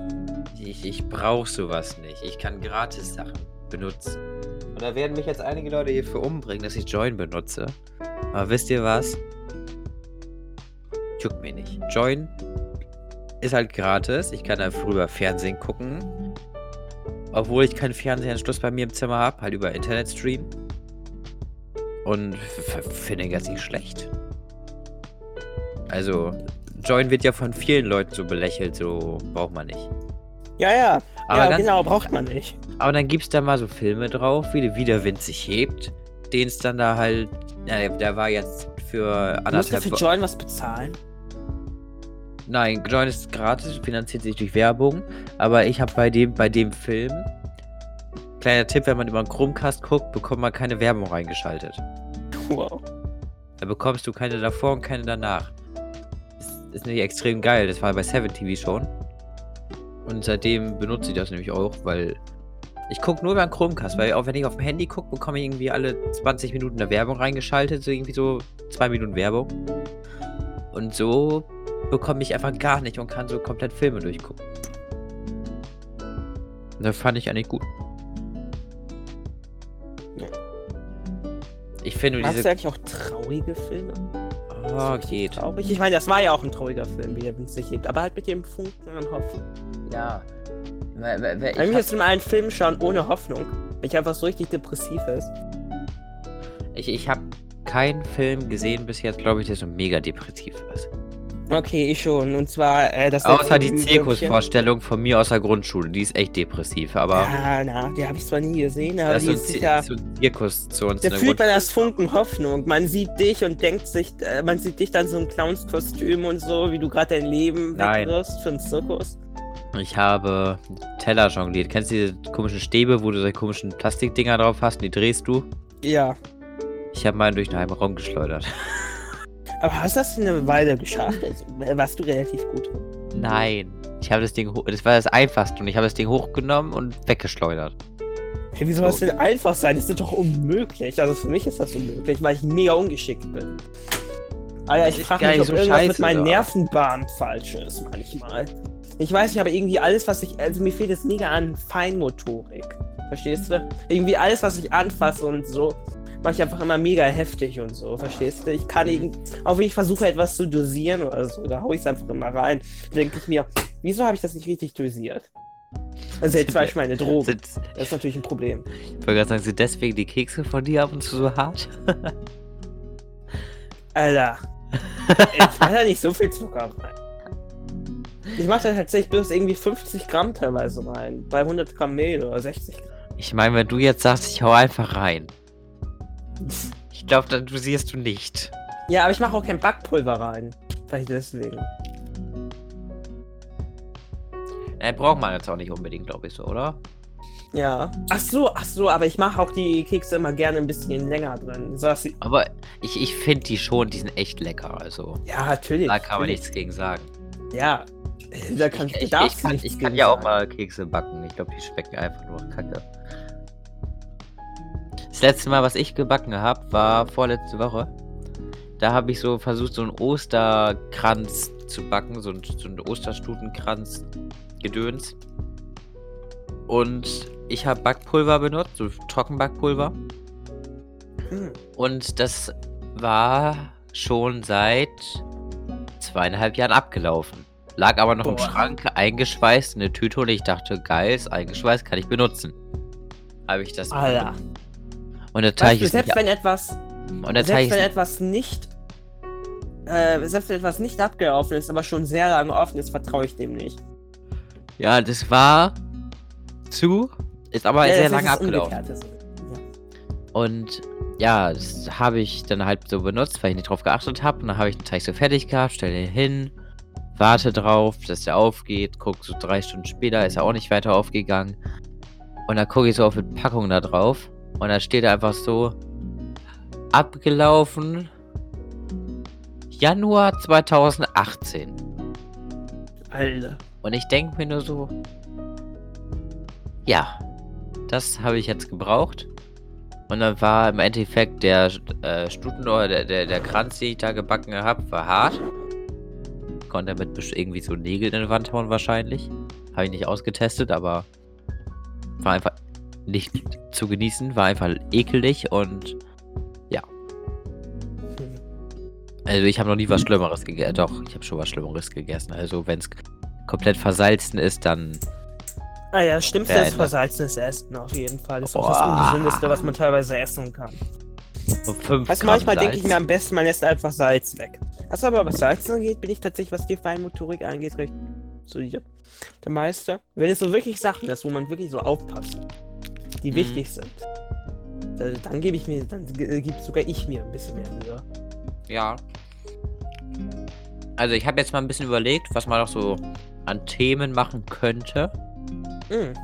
Ich, ich brauche sowas nicht. Ich kann gratis Sachen benutzen. Und da werden mich jetzt einige Leute hierfür umbringen, dass ich Join benutze. Aber wisst ihr was? Juckt mir nicht. Join ist halt gratis. Ich kann da früher Fernsehen gucken. Obwohl ich keinen Fernsehanschluss bei mir im Zimmer habe, halt über Internetstream. Und f- f- finde ich jetzt nicht schlecht. Also, Join wird ja von vielen Leuten so belächelt, so braucht man nicht. Ja, ja. Aber, ja, ganz, genau, braucht man nicht. aber dann gibt's da mal so Filme drauf, wie, wie der Wind sich hebt, den es dann da halt. Ja, der, war jetzt für Musst du anderthalb für Wo- Join was bezahlen? Nein, Join ist gratis, finanziert sich durch Werbung. Aber ich habe bei dem, bei dem Film kleiner Tipp, wenn man über einen Chromecast guckt, bekommt man keine Werbung reingeschaltet. Wow. Da bekommst du keine davor und keine danach. Das ist nämlich extrem geil. Das war bei 7 TV schon. Und seitdem benutze ich das nämlich auch, weil ich gucke nur über einen Chromecast, weil auch wenn ich auf dem Handy gucke, bekomme ich irgendwie alle 20 Minuten eine Werbung reingeschaltet, so irgendwie so zwei Minuten Werbung. Und so bekomme ich einfach gar nicht und kann so komplett Filme durchgucken. Das fand ich eigentlich gut. Ja. Ich finde Hast diese. du eigentlich auch traurige Filme? Oh, geht. Traurig? Ich meine, das war ja auch ein trauriger Film, wie er es sich gibt, aber halt mit dem Funken an Hoffnung. Ja. Ich will Ich, jetzt mal einen Film schauen ohne Hoffnung, weil ich einfach so richtig depressiv ist. ich, ich habe keinen Film gesehen bis jetzt, glaube ich, der so mega depressiv ist. Okay, ich schon. Und zwar äh, das Außer die Zirkusvorstellung von mir aus der Grundschule. Die ist echt depressiv, aber. Ja, na, die habe ich zwar nie gesehen, aber das die ist so ist ein, sicher. Ein Zirkus zu uns Da fühlt man das Funken Hoffnung. Man sieht dich und denkt sich, äh, man sieht dich dann so im Clownskostüm und so, wie du gerade dein Leben Nein. wegwirfst für einen Zirkus. Ich habe Teller jongliert. Kennst du diese komischen Stäbe, wo du solche komischen Plastikdinger drauf hast und die drehst du? Ja. Ich habe meinen durch einen halben Raum geschleudert. Aber hast du das eine Weile geschafft? Also, warst du relativ gut? Nein. Ich habe das Ding hoch. Das war das einfachste und ich habe das Ding hochgenommen und weggeschleudert. Hey, wie soll das denn einfach sein? Das ist doch unmöglich. Also für mich ist das unmöglich, weil ich mega ungeschickt bin. Alter, Das ich frage mich, ob so irgendwas mit meinen doch. Nervenbahnen falsch ist manchmal. Ich weiß nicht, aber irgendwie alles, was ich. Also mir fehlt es mega an Feinmotorik. Verstehst du? Irgendwie alles, was ich anfasse und so, mache ich einfach immer mega heftig und so. Verstehst du? Ich kann irgendwie. Auch wenn ich versuche, etwas zu dosieren oder so, da hau ich es einfach immer rein. denke ich mir, wieso habe ich das nicht richtig dosiert? Also jetzt zum Beispiel meine Drogen. Das ist natürlich ein Problem. ich wollte gerade sagen, sind deswegen die Kekse von dir ab und zu so hart? Alter. Jetzt macht da nicht so viel Zucker rein. Ich mache da tatsächlich bloß irgendwie 50 Gramm teilweise rein. Bei 100 Gramm Mehl oder 60 Gramm. Ich meine, wenn du jetzt sagst, ich hau einfach rein. Ich glaube, dann dosierst du nicht. Ja, aber ich mache auch kein Backpulver rein. Vielleicht deswegen. Äh, braucht man jetzt auch nicht unbedingt, glaube ich so, oder? Ja. Ach so, ach so, aber ich mache auch die Kekse immer gerne ein bisschen länger drin. So, dass sie... Aber ich, ich finde die schon, die sind echt lecker. Also, Ja, natürlich. da kann man natürlich. nichts gegen sagen. Ja. Da kann, ich, ich, ich kann, ich kann ja auch mal Kekse backen. Ich glaube, die schmecken einfach nur kacke. Das letzte Mal, was ich gebacken habe, war vorletzte Woche. Da habe ich so versucht, so einen Osterkranz zu backen, so, ein, so einen Osterstutenkranz Gedöns. Und ich habe Backpulver benutzt, so Trockenbackpulver. Hm. Und das war schon seit zweieinhalb Jahren abgelaufen. Lag aber noch im Boah. Schrank, eingeschweißt in eine Tüte und ich dachte, geil, ist eingeschweißt, kann ich benutzen. Habe ich das. Alter. Und der Teig Weißt du, ist selbst wenn etwas und der Teig Selbst wenn etwas nicht, äh, selbst wenn etwas nicht abgelaufen ist, aber schon sehr lange offen ist, vertraue ich dem nicht. Ja, das war zu, ist aber Ja, sehr lange abgelaufen. Umgekehrte. Und ja, das habe ich dann halt so benutzt, weil ich nicht drauf geachtet habe. Und dann habe ich den Teig so fertig gehabt, stelle ihn hin, warte drauf, dass der aufgeht, guck so drei Stunden später, ist er auch nicht weiter aufgegangen. Und dann gucke ich so auf die Packung da drauf. Und da steht einfach so, abgelaufen Januar 2018. Alter. Und ich denke mir nur so, ja, das habe ich jetzt gebraucht. Und dann war im Endeffekt der äh, Stuten oder der, der, der Kranz, den ich da gebacken habe, war hart. Konnte damit irgendwie so Nägel in die Wand hauen wahrscheinlich. Habe ich nicht ausgetestet, aber war einfach nicht zu genießen, war einfach ekelig und ja. Also ich habe noch nie was Schlimmeres gegessen. Doch, ich habe schon was Schlimmeres gegessen. Also wenn es komplett versalzen ist, dann Ah ja, das Schlimmste ist versalzenes Essen auf jeden Fall. Das ist auch das. Ungesündeste, was man teilweise essen kann. so fünf Also manchmal denke ich mir am besten, man lässt einfach Salz weg. Also aber was Salz angeht, bin ich tatsächlich, was die Feinmotorik angeht, recht solide. Der Meister. Wenn es so wirklich Sachen ist, wo man wirklich so aufpasst, die Mhm. wichtig sind, dann, dann gebe ich mir, dann ge- gibt sogar ich mir ein bisschen mehr Mühe. Ja. Also ich habe jetzt mal ein bisschen überlegt, was man noch so an Themen machen könnte. Mhm.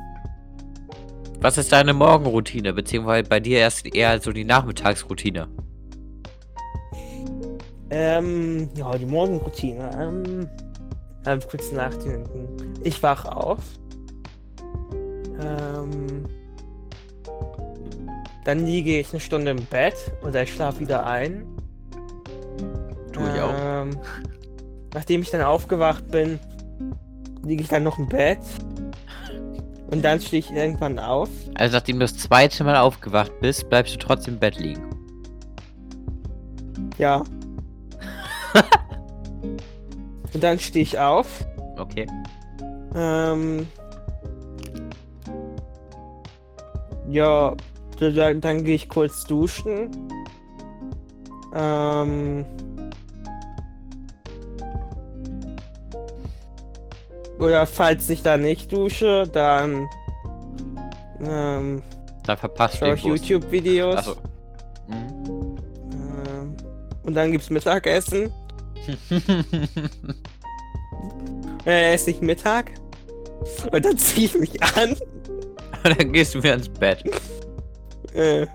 Was ist deine Morgenroutine? Beziehungsweise bei dir erst eher so die Nachmittagsroutine. Ähm, ja, die Morgenroutine. Ähm, ähm kurz nachdenken. Ich wach auf. Ähm, dann liege ich eine Stunde im Bett oder ich schlafe wieder ein. Tu ich auch. Ähm, nachdem ich dann aufgewacht bin, liege ich dann noch im Bett. Und dann stehe ich irgendwann auf. Also nachdem du das zweite Mal aufgewacht bist, bleibst du trotzdem im Bett liegen. Ja. Und dann stehe ich auf. Okay. Ähm, ja, dann, dann gehe ich kurz duschen. Ähm, oder falls ich da nicht dusche, dann ähm, Dann verpasst ich. YouTube-Videos. Achso. Mhm. Ähm, und dann gibt's Mittagessen. Äh, esse ich Mittag. Und dann ziehe ich mich an. Und dann gehst du wieder ins Bett. Äh,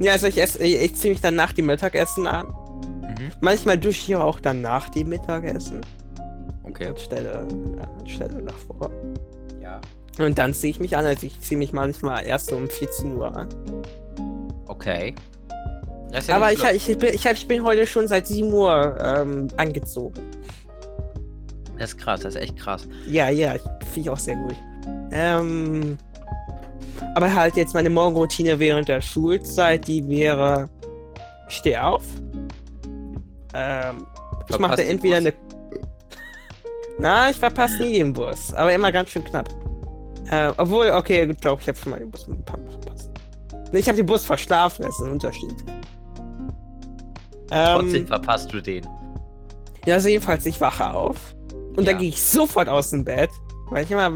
ja, also ich esse, ich, ich ziehe mich dann nach dem Mittagessen an. Mhm. Manchmal dusche ich auch dann nach dem Mittagessen. Okay. Anstelle, ja, anstelle davor. Ja. Und dann ziehe ich mich an. Also ich ziehe mich manchmal erst um 14 Uhr an. Okay. Ja aber nicht ich, ich, bin, ich, ich bin heute schon seit 7 Uhr ähm, angezogen. Das ist krass, das ist echt krass. Ja, ja, ich finde ich auch sehr gut. Ähm, aber halt jetzt meine Morgenroutine während der Schulzeit, die wäre, ich stehe auf. Ähm, ich mache entweder eine. Na, ich verpasse nie den Bus, aber immer ganz schön knapp. Äh, obwohl, okay, ich glaube, ich habe schon mal den Bus mit ein paar Mal verpasst. Ich habe den Bus verschlafen, das ist ein Unterschied. Trotzdem Ähm, verpasst du den. ja, also jedenfalls, ich wache auf. Und Ja. dann gehe ich sofort aus dem Bett. Weil ich immer.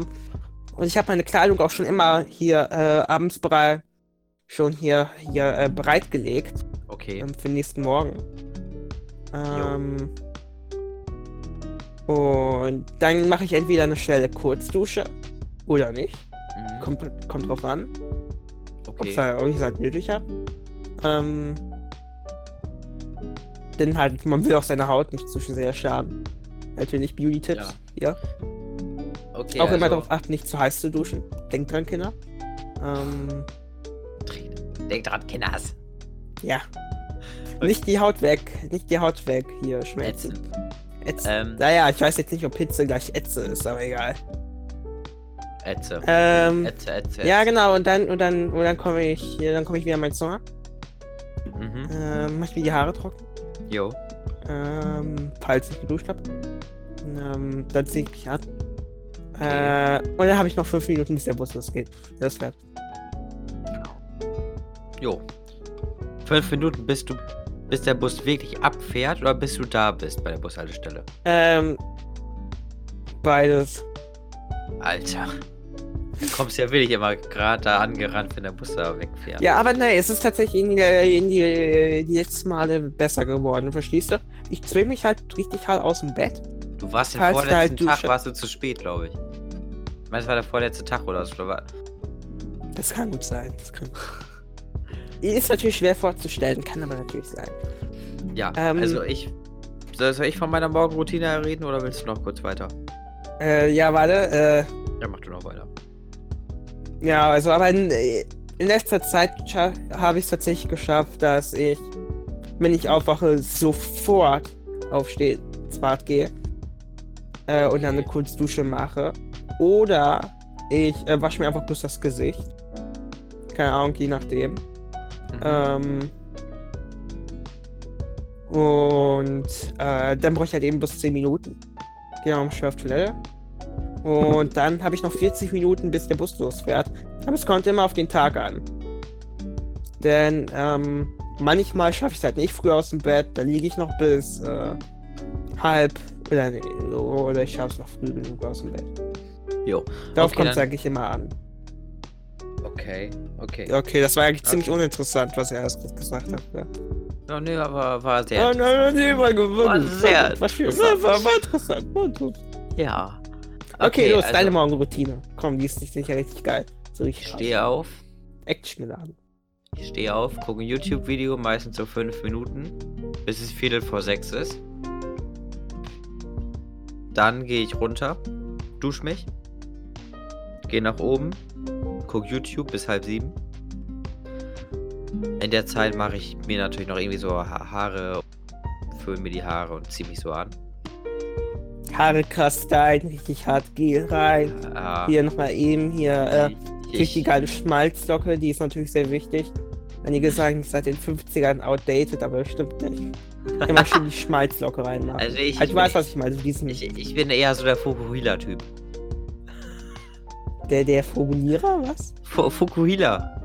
Und ich habe meine Kleidung auch schon immer hier äh, abends bereit, schon hier, hier äh, bereitgelegt Okay. ähm, für den nächsten Morgen. Ähm, und dann mache ich entweder eine schnelle Kurzdusche oder nicht. Mhm. Kommt, kommt drauf an, ob es Okay. da irgendwie halt nötig hat. Ähm, denn halt, man will auch seine Haut nicht zu sehr schaden. Natürlich Beauty-Tipps. Ja. Okay. Auch immer also- darauf achten, nicht zu heiß zu duschen. Denkt dran, Kinder. Ähm, Denk dran, Kinders. ja. Nicht die Haut weg. Nicht die Haut weg. Hier, schmelzen. Ätzend. Ähm, Naja, ich weiß jetzt nicht, ob Hitze gleich Ätze ist, aber egal. Ätze. Ähm, Ätze, Ätze. ja, genau. Und dann, und dann, und dann komme ich, dann komme ich wieder in mein Zimmer. Mhm. Ähm, mach ich mir die Haare trocken. Jo. Ähm, falls ich geduscht habe. Ähm, dann ziehe ich mich an. Okay. Äh, und dann habe ich noch fünf Minuten, bis der Bus losgeht. Das fährt. Jo. Fünf Minuten, bis du, bis der Bus wirklich abfährt oder bis du da bist bei der Bushaltestelle. Ähm, beides. Alter. Du kommst ja wirklich immer gerade da angerannt, wenn der Bus da wegfährt. Ja, aber nein, es ist tatsächlich in, die- in die, die letzten Male besser geworden, verstehst du? Ich zwing mich halt richtig hart aus dem Bett. Du warst Falls du vorletzten halt Tag, warst du zu spät, glaube ich. Meine, es war der vorletzte Tag oder so. aber- Das kann gut sein. Das kann... Ist natürlich schwer vorzustellen, kann aber natürlich sein. Ja, Ähm, also ich. Soll soll ich von meiner Morgenroutine reden oder willst du noch kurz weiter? Äh, ja, warte, äh, Ja, mach du noch weiter. ja, also, aber in, in letzter Zeit habe ich es tatsächlich geschafft, dass ich, wenn ich aufwache, sofort aufstehe, ins Bad gehe äh, und dann eine Kurzdusche mache. Oder ich äh, wasche mir einfach bloß das Gesicht. Keine Ahnung, je nachdem. Mhm. Ähm, und äh, dann brauche ich halt eben bis 10 Minuten. Gehe auf die Toilette. Und dann habe ich noch 40 Minuten, bis der Bus losfährt. Aber es kommt immer auf den Tag an. Denn ähm, manchmal schaffe ich es halt nicht früh aus dem Bett. Da liege ich noch bis äh, halb oder, nee, oder ich schaffe es noch früh genug aus dem Bett. Jo. Darauf Okay, kommt es dann- eigentlich immer an. Okay, okay. Okay, das war eigentlich ziemlich Okay. uninteressant, was er erst gesagt hat. Ja. Ja, nee, aber war sehr. Ja, nein, nein, nee, war gewonnen. War sehr war, schön. interessant. war, war interessant. War gut. Ja. Okay, los, also, deine Morgenroutine. Komm, die ist nicht sicher richtig geil. So richtig Ich stehe auf, Action geladen. Ich stehe auf, gucke ein YouTube-Video, meistens so fünf Minuten, bis es Viertel vor sechs ist. Dann gehe ich runter, dusche mich, gehe nach oben, gucke YouTube bis halb sieben. In der Zeit mache ich mir natürlich noch irgendwie so Ha- Haare, föhne mir die Haare und ziehe mich so an. Haare krass stylen, richtig hart Gel rein. Ah, Hier nochmal eben hier äh, ich, richtig geile Schmalzlocke, die ist natürlich sehr wichtig. Einige sagen, die seit den 50ern outdated, aber das stimmt nicht. Immer schön die Schmalzlocke reinmachen. also ich, Also, ich weiß, was ich meine. Ich, ich bin eher so der Fukuhila-Typ. Der, der Formulierer, was? Fu Fukuhila.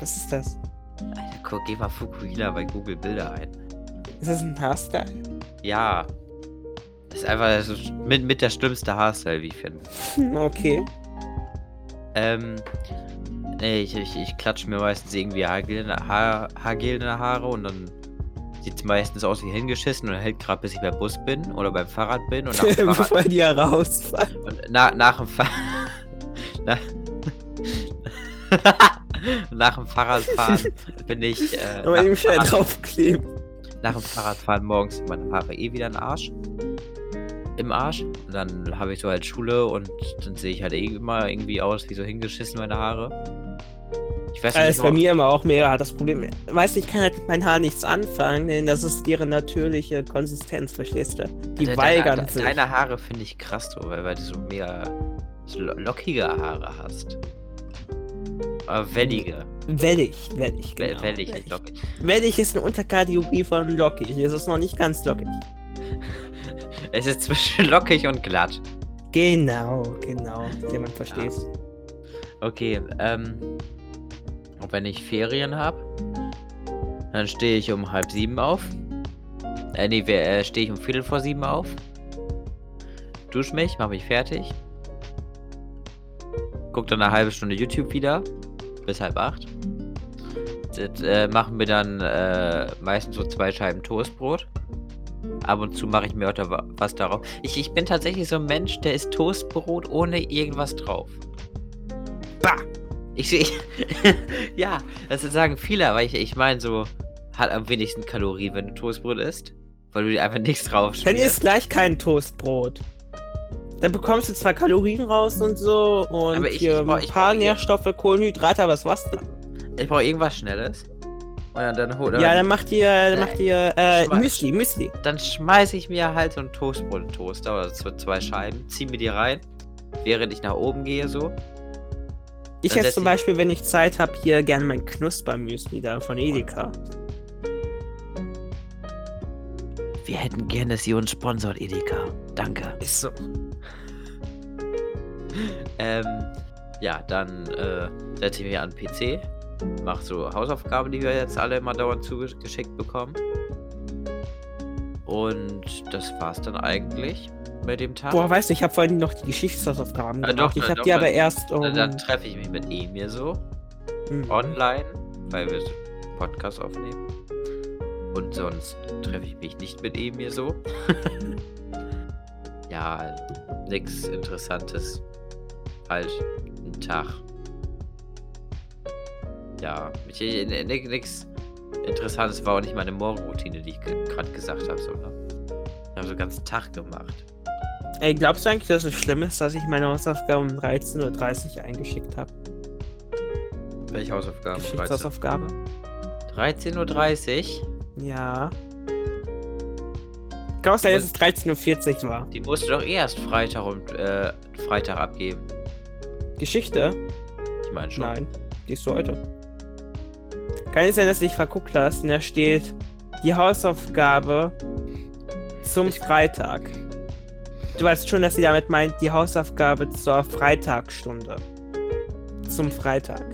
Was ist das? Alter, guck, geh mal Fukuhila bei Google Bilder ein. Ist das ein Haarstyle? Ja. Das ist einfach so mit, mit der schlimmste Haarstyle, wie ich finde. Hm, Okay. Ähm, nee, ich, ich, ich klatsche mir meistens irgendwie Haargel Haar, Haargel in die Haare und dann sieht es meistens aus wie hingeschissen und hält gerade, bis ich beim Bus bin oder beim Fahrrad bin und nach dem Fahrrad, Bevor die rausfallen. und na, nach dem Fahrrad nach, nach dem Fahrradfahren bin ich äh, Aber nach, eben dem schnell draufkleben. nach dem Fahrradfahren morgens sind meine Haare eh wieder im Arsch. Im Arsch. Und dann habe ich so halt Schule und dann sehe ich halt eh immer irgendwie aus wie so hingeschissen meine Haare. Ich weiß Das nicht, ist bei mir immer auch mehr das Problem. Weißt du, ich kann halt mit meinen Haaren nichts anfangen, denn das ist ihre natürliche Konsistenz, verstehst du? Die De- weigern deine, sich. Deine Haare finde ich krass, so, weil, weil du so mega lockige Haare hast. Aber wellige. Wellig, wellig, Wel- genau. Wellig, nicht lockig. Wellig ist eine Unterkategorie von lockig. Es ist noch nicht ganz lockig. Es ist zwischen lockig und glatt. Genau, genau. Jemand verstehst. Okay, ähm. Und wenn ich Ferien habe, dann stehe ich um halb sieben auf. Äh, nee, wer- äh, stehe ich um Viertel vor sieben auf. Dusch mich, mach mich fertig. Guck dann eine halbe Stunde YouTube wieder. Bis halb acht. Das, äh, machen wir dann äh, meistens so zwei Scheiben Toastbrot. Ab und zu mache ich mir auch was darauf. Ich, ich bin tatsächlich so ein Mensch, der isst Toastbrot ohne irgendwas drauf. Bah! Ich, ich ja, das sagen viele, aber ich, ich meine so, hat am wenigsten Kalorien, wenn du Toastbrot isst. Weil du dir einfach nichts drauf Dann schmierst. isst gleich kein Toastbrot. Dann bekommst du zwar Kalorien raus und so und Aber ich- hier ich brauch- ein paar Nährstoffe, Kohlenhydrate, aber was was dann? Ich brauche irgendwas Schnelles. Dann, dann, hol, Ja, dann macht ihr, dann macht ihr äh, Schmeiß. Müsli, Müsli. dann schmeiße ich mir halt so ein Toastbrot in den Toaster oder so zwei Scheiben, zieh mir die rein, während ich nach oben gehe so. Ich Dann setz zum Beispiel, wenn ich Zeit habe, hier gerne mein Knuspermüsli da von Edeka. Wir hätten gerne, dass ihr uns sponsort, Edeka. Danke. Ist so. Ähm, ja, dann äh, setze ich mich an den PC, mache so Hausaufgaben, die wir jetzt alle immer dauernd zugeschickt bekommen. Und das war's dann eigentlich bei dem Tag. Boah, weißt du, ich habe vorhin noch die Geschichtshausaufgaben Ah, gemacht. doch, ich habe die aber dann- erst um... dann, dann treffe ich mich mit Emir so Hm. online, weil wir Podcast aufnehmen. Und sonst treffe ich mich nicht mit Emir so. ja, nix Interessantes. Halt ein Tag. Ja, nix Interessantes war auch nicht meine Morgenroutine, die ich gerade gesagt habe. So, ne? Ich habe so einen ganzen Tag gemacht. Ey, glaubst du eigentlich, dass es schlimm ist, dass ich meine Hausaufgaben um 13.30 Uhr eingeschickt habe? Welche Hausaufgaben? 13 Geschichtshausaufgabe? 13.30 Uhr? Ja. Glaubst du, dass es 13.40 Uhr war? Die musst du doch erst Freitag und äh, Freitag abgeben. Geschichte? Ich meine schon. Nein. Die ist heute. Kann es sein, dass du dich verguckt hast und da steht die Hausaufgabe zum Ich- Freitag. Du weißt schon, dass sie damit meint, die Hausaufgabe zur Freitagsstunde. Zum Freitag.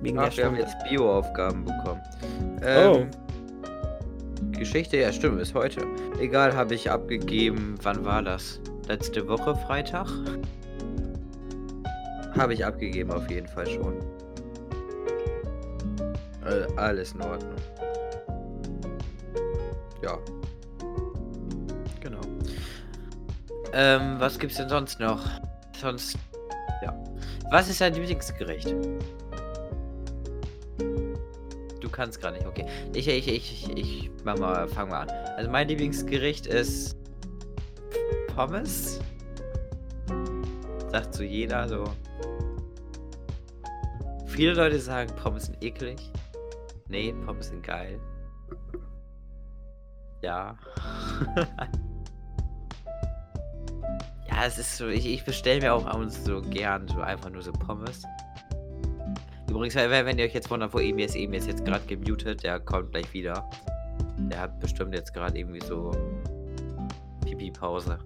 Wegen Ach, der wir haben Stunde. jetzt Bio-Aufgaben bekommen. Oh. Ähm, Geschichte, ja stimmt, ist heute. Egal, habe ich abgegeben. Wann war das? Letzte Woche Freitag? Habe ich abgegeben auf jeden Fall schon. Alles in Ordnung. Ja. Genau. Ähm, was gibt's denn sonst noch? Sonst. Ja. Was ist dein Lieblingsgericht? kannst gerade nicht, okay. Ich, ich, ich, ich, ich mach mal, fang mal an. Also mein Lieblingsgericht ist Pommes. Sagt so jeder so. Viele Leute sagen, Pommes sind eklig. Nee, Pommes sind geil. Ja. ja, es ist so, ich, ich bestelle mir auch abends so gern so einfach nur so Pommes. Übrigens, wenn wenn ihr euch jetzt wundert, wo Emi ist, Emi ist jetzt gerade gemutet, der kommt gleich wieder. Der hat bestimmt jetzt gerade irgendwie so Pipi-Pause.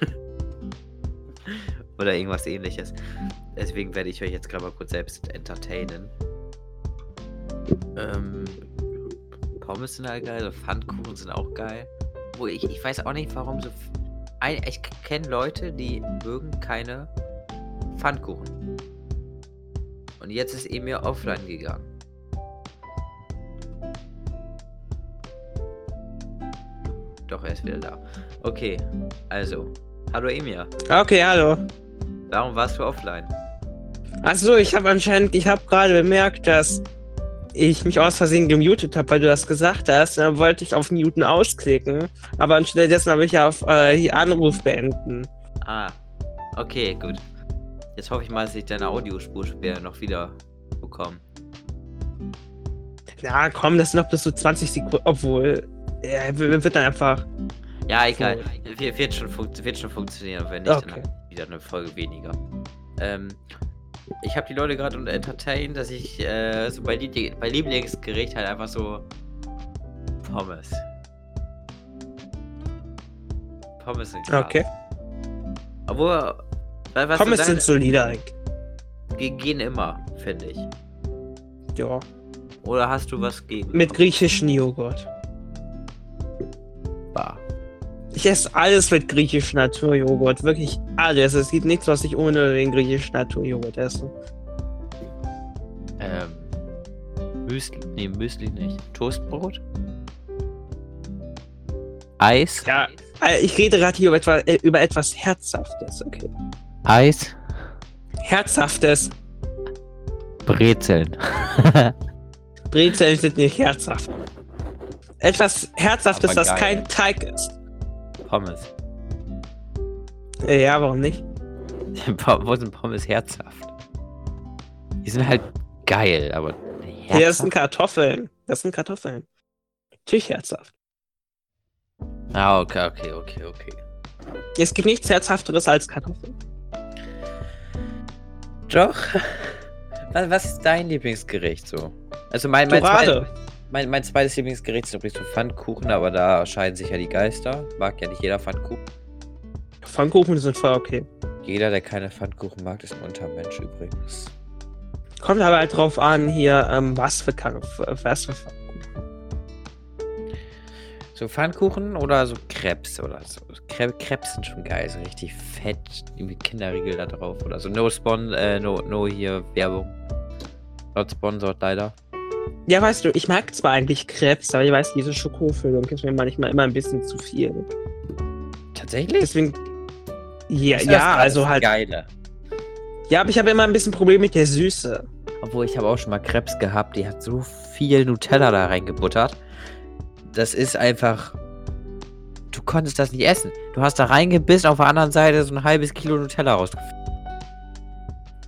Oder irgendwas ähnliches. Deswegen werde ich euch jetzt gerade mal kurz selbst entertainen. Ähm, Pommes sind halt geil, so Pfannkuchen sind auch geil. Wo ich, ich weiß auch nicht, warum so. Ein, ich kenne Leute, die mögen keine Pfannkuchen. Und jetzt ist Emir offline gegangen. Doch, er ist wieder da. Okay, also. Hallo Emir. Okay, hallo. Warum warst du offline? Achso, ich habe anscheinend, ich habe gerade bemerkt, dass ich mich aus Versehen gemutet habe, weil du das gesagt hast. Dann wollte ich auf Muten ausklicken, aber anstelle dessen habe ich auf äh, Anruf beenden. Ah, okay, gut. Jetzt hoffe ich mal, dass ich deine Audiospur später noch wieder bekomme. Ja, komm, das sind noch bis so 20 Sekunden, obwohl, ja, wird dann einfach. Ja, egal. Wird, schon, wird schon funktionieren. Wenn nicht, Okay. dann wieder eine Folge weniger. Ähm, ich habe die Leute gerade unter entertained, dass ich äh, so bei, Liebling, bei Lieblingsgericht halt einfach so Pommes. Pommes sind krass. Okay. Obwohl, wa- was Pommes sind solider. ge- gehen immer, finde ich. Ja. Oder hast du was gegen? Mit griechischem Joghurt. Ich esse alles mit griechischem Naturjoghurt. Wirklich alles. Es gibt nichts, was ich ohne den griechischen Naturjoghurt esse. Ähm. Müsli. Nee, Müsli nicht. Toastbrot? Eis? Ja. äh, Ich rede gerade hier über, etwa, äh, über etwas Herzhaftes, okay. Eis? Herzhaftes. Brezeln. Brezeln sind nicht herzhaft. Etwas Herzhaftes, das kein Teig ist. Pommes. Äh, Ja, warum nicht? Wo sind Pommes herzhaft? Die sind halt geil, aber. Ja, das sind Herzhaft? Kartoffeln. Das sind Kartoffeln. Natürlich herzhaft. Ah, okay, okay, okay, okay. Es gibt nichts Herzhafteres als Kartoffeln. Doch. Was, ist dein Lieblingsgericht so? Also mein, mein, Dorade. zweit- mein, mein zweites Lieblingsgericht ist übrigens so Pfannkuchen, aber da scheiden sich ja die Geister. Mag ja nicht jeder Pfannkuchen. Pfannkuchen sind voll okay. Jeder, der keine Pfannkuchen mag, ist ein Untermensch übrigens. Kommt aber halt drauf an, hier, ähm, was für Kampf, was für Pfannkuchen. So Pfannkuchen oder so Krebs oder so. Kre Krebs sind schon geil, so richtig fett, irgendwie Kinderriegel da drauf oder so. No Spon, äh, no, no hier Werbung. Not sponsored leider. Ja, weißt du, ich mag zwar eigentlich Krebs, aber ich weiß, diese Schokofüllung ist mir manchmal immer ein bisschen zu viel. Tatsächlich? Deswegen. Ja, ja, also halt. Geile. Ja, aber ich habe immer ein bisschen Problem mit der Süße. Obwohl ich habe auch schon mal Krebs gehabt, die hat so viel Nutella da reingebuttert. Das ist einfach. Du konntest das nicht essen. Du hast da reingebissen, auf der anderen Seite so ein halbes Kilo Nutella rausgefunden.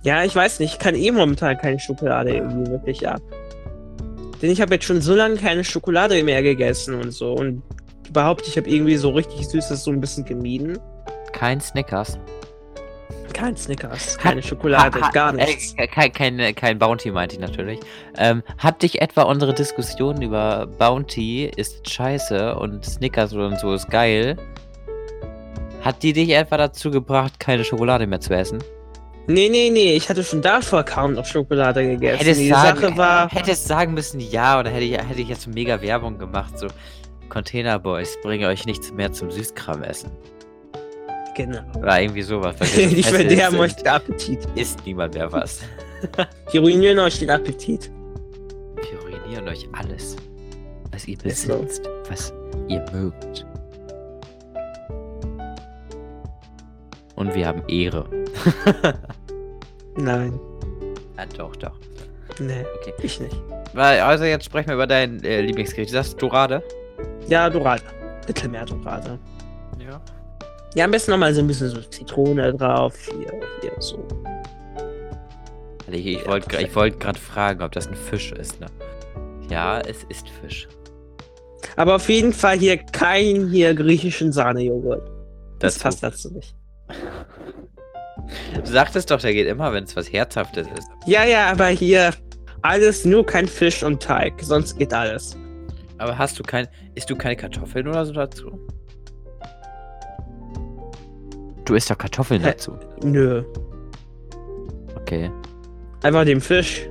Ja, ich weiß nicht, ich kann eh momentan keine Schokolade irgendwie wirklich ab. Denn ich habe jetzt schon so lange keine Schokolade mehr gegessen und so. Und überhaupt, ich habe irgendwie so richtig Süßes so ein bisschen gemieden. Kein Snickers. Kein Snickers, keine Schokolade, Ha- ha- gar nichts. Äh, kein, kein, kein Bounty meinte ich natürlich. Ähm, hat dich etwa unsere Diskussion über Bounty ist scheiße und Snickers und so ist geil, hat die dich etwa dazu gebracht, keine Schokolade mehr zu essen? Nee, nee, nee, ich hatte schon davor kaum noch Schokolade gegessen. Hättest Die sagen, Sache war. hättest sagen müssen, ja, oder hätte ich, hätte ich jetzt mega Werbung gemacht, so Container Boys, bringe euch nichts mehr zum Süßkram essen. Genau. Oder irgendwie sowas. Die verderben euch den Appetit. Isst niemand mehr was. Die ruinieren euch den Appetit. Wir ruinieren euch alles, was ihr so. besitzt, was ihr mögt. Und wir haben Ehre. Nein. Ja, doch, doch. Nee, Okay. ich nicht. Weil- Also jetzt sprechen wir über dein äh, Lieblingsgericht. Du sagst Dorade? Ja, Dorade. Mittelmeer-Dorade. Ja. Ja, am besten nochmal so ein bisschen so Zitrone drauf. Hier, hier, so. Ich, ich Ja, wollte wollt gerade fragen, ob das ein Fisch ist, ne? Ja, es ist Fisch. Aber auf jeden Fall hier kein hier griechischen Sahnejoghurt. Das Dazu. passt dazu nicht. Du sagtest doch, der geht immer, wenn es was Herzhaftes ist. Ja, ja, aber hier alles nur kein Fisch und Teig. Sonst geht alles. Aber hast du kein. Isst du keine Kartoffeln oder so dazu? Du isst doch Kartoffeln Hä? dazu. Nö. Okay. Einfach dem Fisch.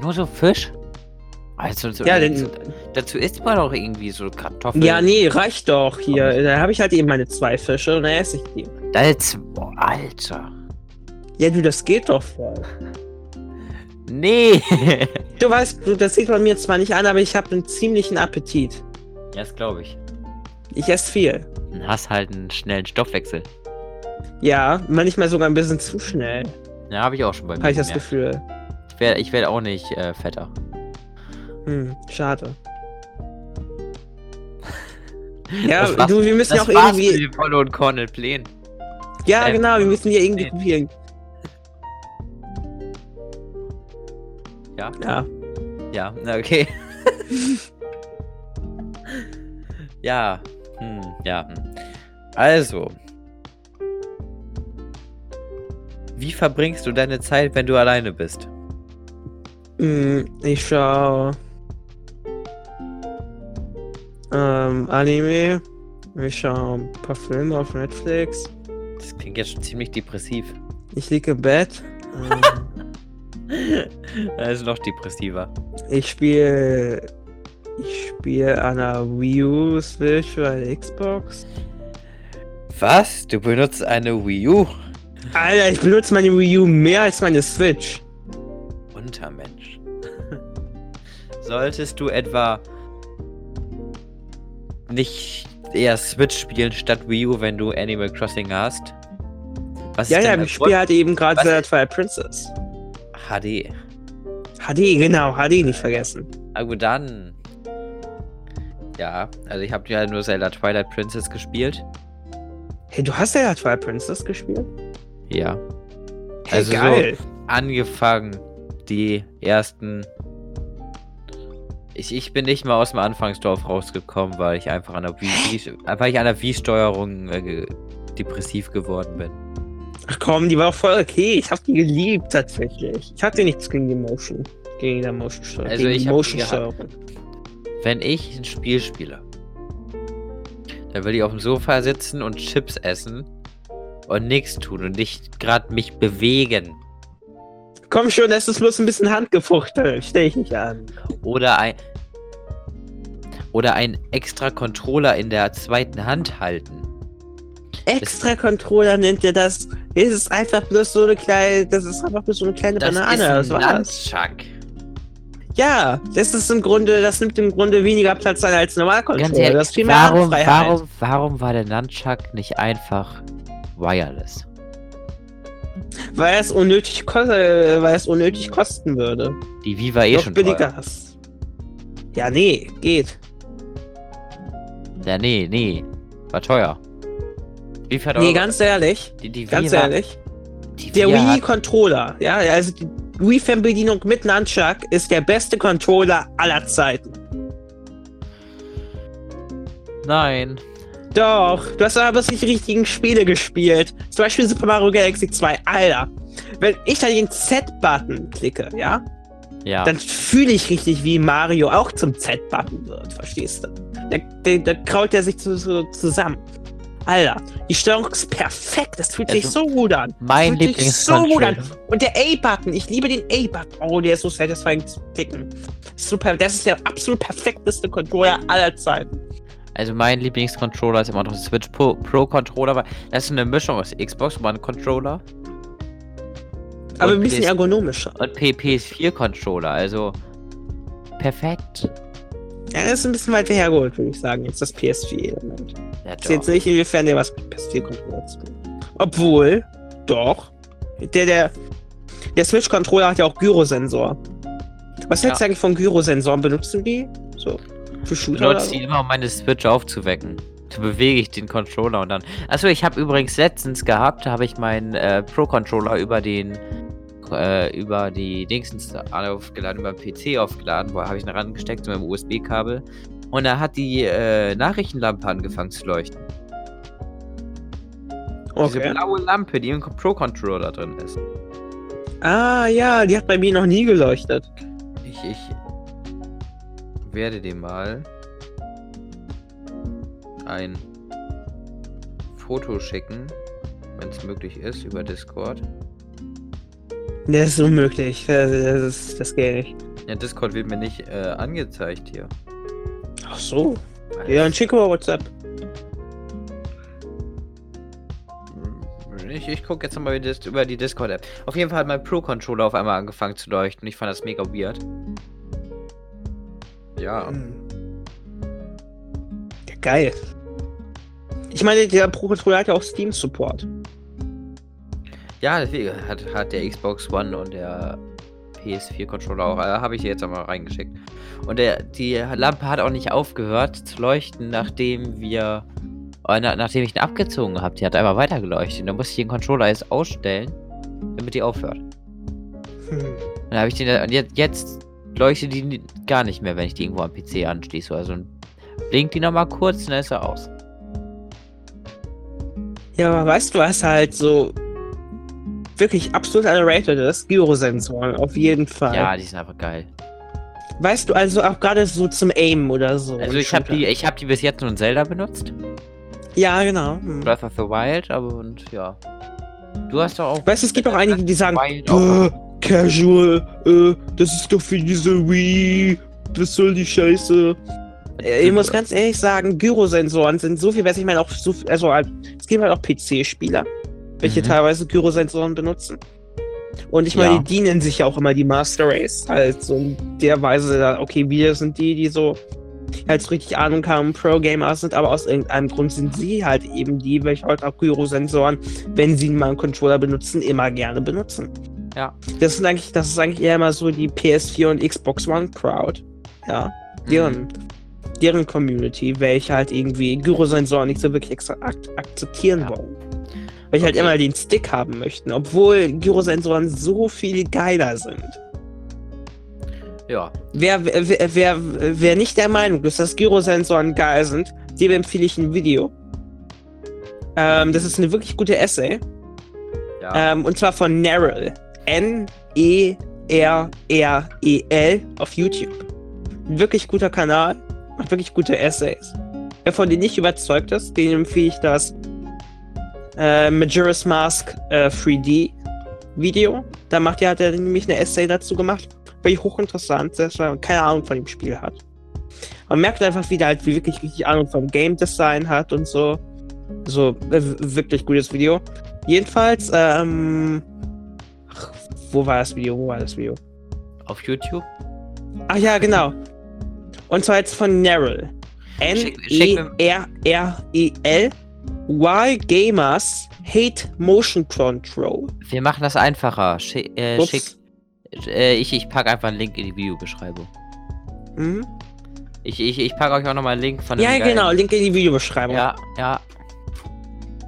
Nur so Fisch? Also so, Ja, dazu, den, dazu isst man doch irgendwie so Kartoffeln. ja, nee, reicht doch hier. Da habe ich halt eben meine zwei Fische und dann esse ich die. Das, boah, Alter. Ja, du, das geht doch voll. Nee. Du weißt, du, das sieht man mir zwar nicht an, aber ich habe einen ziemlichen Appetit. ja, das glaube ich. Ich esse viel. Dann hast halt einen schnellen Stoffwechsel. Ja, manchmal sogar ein bisschen zu schnell, Ja, habe ich auch schon bei mir. habe ich das. Gefühl. Ich werde ich werd auch nicht äh, fetter. Hm, schade. Ja, du, wir müssen ja auch irgendwie. mit Follow und Cornel Plänen. Ja, ähm, genau, wir müssen hier irgendwie nee. probieren. Ja? Ja. Ja, na, okay. ja. Hm, ja. hm. Also. Wie verbringst du deine Zeit, wenn du alleine bist? Hm, ich schau. Ähm, Anime. Ich schau ein paar Filme auf Netflix. Das klingt jetzt schon ziemlich depressiv. Ich liege im Bett. Ähm, Das ist noch depressiver. ich spiele. Ich spiele an der Wii U, Switch oder der Xbox. Was? Du benutzt eine Wii U? Alter, ich benutze meine Wii U mehr als meine Switch. Untermensch. Solltest du etwa nicht eher Switch spielen statt Wii U, wenn du Animal Crossing hast? Was Ja, ja, ich spiele halt eben gerade Zelda Twilight Princess. HD. HD, genau, HD nicht vergessen. Ah gut, dann. Ja, also ich habe ja nur Zelda Twilight Princess gespielt. Hey, du hast ja Twilight Princess gespielt? Ja. Hey, Also so- geil. Angefangen die ersten. Ich, ich bin nicht mal aus dem Anfangsdorf rausgekommen, weil ich einfach an der Wii-Steuerung äh, depressiv geworden bin. Ach komm, die war auch voll okay. Ich hab die geliebt tatsächlich. Ich hatte nichts gegen die Motion. Gegen die Motion Steuerung. Also gegen ich die Motion. Steuerung. Wenn ich ein Spiel spiele, dann will ich auf dem Sofa sitzen und Chips essen und nichts tun und nicht gerade mich bewegen. Komm schon, das ist bloß ein bisschen handgefuchtelt. Stell ich nicht an. Oder ein. Oder ein extra Controller in der zweiten Hand halten. Extra Controller nennt ihr das. Es ist einfach bloß so eine kleine. Das ist einfach bloß so eine kleine Das Banane. ist Das ein war's. Nunchuck. Ja, das ist im Grunde, das nimmt im Grunde weniger Platz ein als Ganz Normalcontroller. ehrlich, das ist viel mehr warum, warum, warum war der Nunchuck nicht einfach wireless? Weil es unnötig, äh, weil es unnötig kosten würde. Die Wii war eh Noch schon billiger teuer. Ja, nee, geht. Ja, nee, nee. War teuer. Wie viel Nee, ganz ehrlich, die, die ganz war, ehrlich. Die Der Wii-Controller, ja, also die Wii-Fernbedienung mit Nunchuck ist der beste Controller aller Zeiten. Nein. Doch, du hast aber nicht die richtigen Spiele gespielt. Zum Beispiel Super Mario Galaxy 2. Alter, wenn ich da den Z-Button klicke, ja, Ja. dann fühle ich richtig, wie Mario auch zum Z-Button wird, verstehst du? Da, da, kraut er sich zu, so zusammen. Alter, die Steuerung ist perfekt, das fühlt sich Also, so gut an. mein Fühlt sich so gut an. Und der A-Button, ich liebe den A-Button. Oh, der ist so satisfying zu klicken. Super, das ist der absolut perfekteste Controller aller Zeiten. Also mein Lieblingscontroller ist immer noch der Switch Pro, Pro Controller, weil das ist eine Mischung aus Xbox One Controller Aber ein bisschen PS ergonomischer. und P- PS4 Controller. Also perfekt. Ja, das ist ein bisschen weit hergeholt, würde ich sagen, jetzt das PS4-Element. Ja, Ich sehe jetzt nicht, inwiefern der was mit PS4-Controller zu tun. Obwohl, doch. Der, der. Der Switch-Controller hat ja auch Gyrosensor. Was Ja. hältst du eigentlich von Gyrosensoren? Benutzt du die? So. Für Shooter benutze die immer, um meine Switch aufzuwecken. Da bewege ich den Controller und dann. Achso, ich habe übrigens letztens gehabt, habe ich meinen äh, Pro-Controller über den äh, über die Dingsens aufgeladen, über den PC aufgeladen, wo habe ich ihn rangesteckt mit dem USB-Kabel. Und da hat die äh, Nachrichtenlampe angefangen zu leuchten. Diese Okay. blaue Lampe, die im Pro-Controller drin ist. Ah, ja, die hat bei mir noch nie geleuchtet. Ich, ich werde dir mal ein Foto schicken, wenn es möglich ist, über Discord. Das ist unmöglich. Das, das, ist, das geht nicht. Ja, Discord wird mir nicht äh, angezeigt hier. Ach so. Ja, dann schick mal WhatsApp. Ich, ich gucke jetzt nochmal über die- über die Discord-App. Auf jeden Fall hat mein Pro-Controller auf einmal angefangen zu leuchten. Ich fand das mega weird. Ja. Hm. Ja, geil. Ich meine, der Pro Controller hat ja auch Steam Support. Ja, deswegen hat, hat der Xbox One und der PS4-Controller auch. Äh, Habe ich jetzt einmal reingeschickt. Und der, die Lampe hat auch nicht aufgehört zu leuchten, nachdem wir. Äh, na, nachdem ich ihn abgezogen habe. Die hat einfach weiter geleuchtet. Da musste ich den Controller jetzt ausstellen, damit die aufhört. Hm. Dann habe ich den. Und jetzt, jetzt leuchtet die gar nicht mehr, wenn ich die irgendwo am PC anschließe. Also blinkt die nochmal kurz dann ist er aus. Ja, aber weißt du, was halt so wirklich absolut underrated ist? Gyrosensoren, auf jeden Fall. Ja, die sind einfach geil. Weißt du, also auch gerade so zum Aim oder so. Also ich habe die, ich habe die bis jetzt nur in Zelda benutzt. Ja, genau. Hm. Breath of the Wild, aber und ja. Du hast doch auch. Weißt du, es gibt auch einige, die sagen, Wild auch. "Bäh, Casual, äh, das ist doch für diese Wii, was soll die Scheiße? Äh, Ich muss ganz ehrlich sagen, Gyrosensoren sind so viel besser. Ich meine auch so viel, also halt, es gibt halt auch PC-Spieler, welche Mhm. teilweise Gyrosensoren benutzen. Und ich meine, Ja. die dienen sich ja auch immer die Master Race, halt so in der Weise, okay, wir sind die, die so halt so richtig Ahnung haben, Pro-Gamer sind, aber aus irgendeinem Grund sind sie halt eben die, welche halt auch Gyrosensoren, wenn sie mal einen Controller benutzen, immer gerne benutzen. Ja. Das sind eigentlich, das ist eigentlich eher mal so die PS4 und Xbox One Crowd. Ja. Deren, Mhm. deren Community, welche halt irgendwie Gyrosensoren nicht so wirklich ak akzeptieren Ja. wollen. Welche halt Okay. immer den Stick haben möchten, obwohl Gyrosensoren so viel geiler sind. Ja. Wer, wer, wer, wer nicht der Meinung ist, dass Gyrosensoren geil sind, dem empfehle ich ein Video. Ähm, das ist eine wirklich gute Essay. Ja. Ähm, und zwar von Nerel. N-E-R-R-E-L auf YouTube. Ein wirklich guter Kanal. Macht wirklich gute Essays. Wer von denen nicht überzeugt ist, den empfehle ich das äh, Majora's Mask äh, 3D Video. Da macht er, hat er nämlich eine Essay dazu gemacht. Wirklich hochinteressant, dass er keine Ahnung von dem Spiel hat. Man merkt einfach halt, wie wirklich richtig Ahnung vom Game Design hat und so. So, äh, wirklich gutes Video. Jedenfalls, ähm. Wo war das Video? Wo war das Video? Auf YouTube? Ach ja, genau. Und zwar jetzt von. Schick- schick mir- N-E-R-E-L. Why Gamers Hate Motion Control. Wir machen das einfacher. Schick, äh, schick, äh, ich, ich packe einfach einen Link in die Videobeschreibung. Mhm. Ich, ich, ich packe euch auch nochmal einen Link von Ja, genau. Link in die Videobeschreibung. Ja, ja.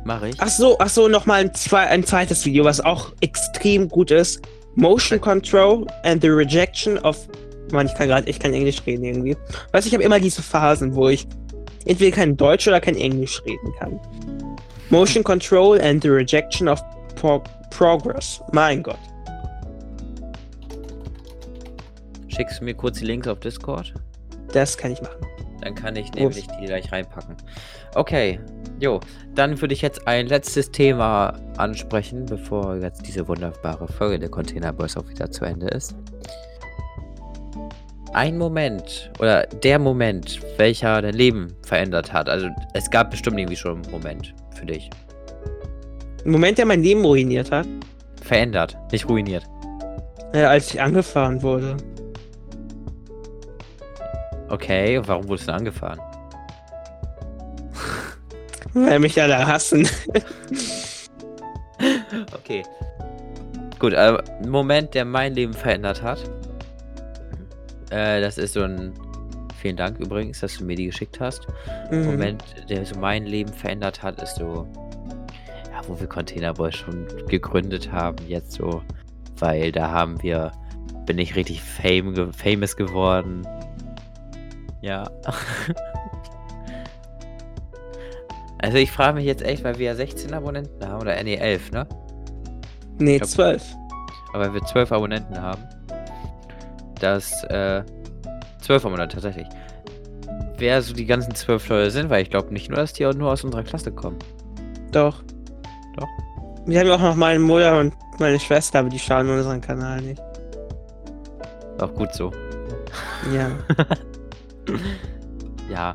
Mache ich. Ach so, ach so, nochmal ein, zwei, ein zweites Video, was auch extrem gut ist. Motion Control and the Rejection of. Mann, ich kann gerade, ich kann Englisch reden irgendwie. Weißt du, ich habe immer diese Phasen, wo ich entweder kein Deutsch oder kein Englisch reden kann. Motion Control and the Rejection of pro Progress. Mein Gott. Schickst du mir kurz die Links auf Discord? Das kann ich machen. Dann kann ich nämlich die gleich reinpacken. Okay, jo. Dann würde ich jetzt ein letztes Thema ansprechen, bevor jetzt diese wunderbare Folge der Container Boys auch wieder zu Ende ist. Ein Moment oder der Moment, welcher dein Leben verändert hat. Also es gab bestimmt irgendwie schon einen Moment für dich. Ein Moment, der mein Leben ruiniert hat, Verändert, nicht ruiniert. äh, als ich angefahren wurde. Okay, und warum wurdest du angefahren? Weil mich alle hassen. Okay. Gut, also ein Moment, der mein Leben verändert hat. Äh, das ist so ein. Vielen Dank übrigens, dass du mir die geschickt hast. Mhm. Moment, der so mein Leben verändert hat, ist so. Ja, wo wir Container Boy schon gegründet haben, jetzt so. Weil da haben wir. Bin ich richtig fame, famous geworden. Ja. also ich frage mich jetzt echt, weil wir ja 16 Abonnenten haben, oder nee, 11, ne? Nee, glaub- 12. aber wir 12 Abonnenten haben, dass äh, 12 Abonnenten tatsächlich. Wer so die ganzen 12 Leute sind, weil ich glaube nicht nur, dass die auch nur aus unserer Klasse kommen. Doch. Doch? Wir haben ja auch noch meine Mutter und meine Schwester, aber die schauen unseren Kanal nicht. Auch gut so. Ja. Ja.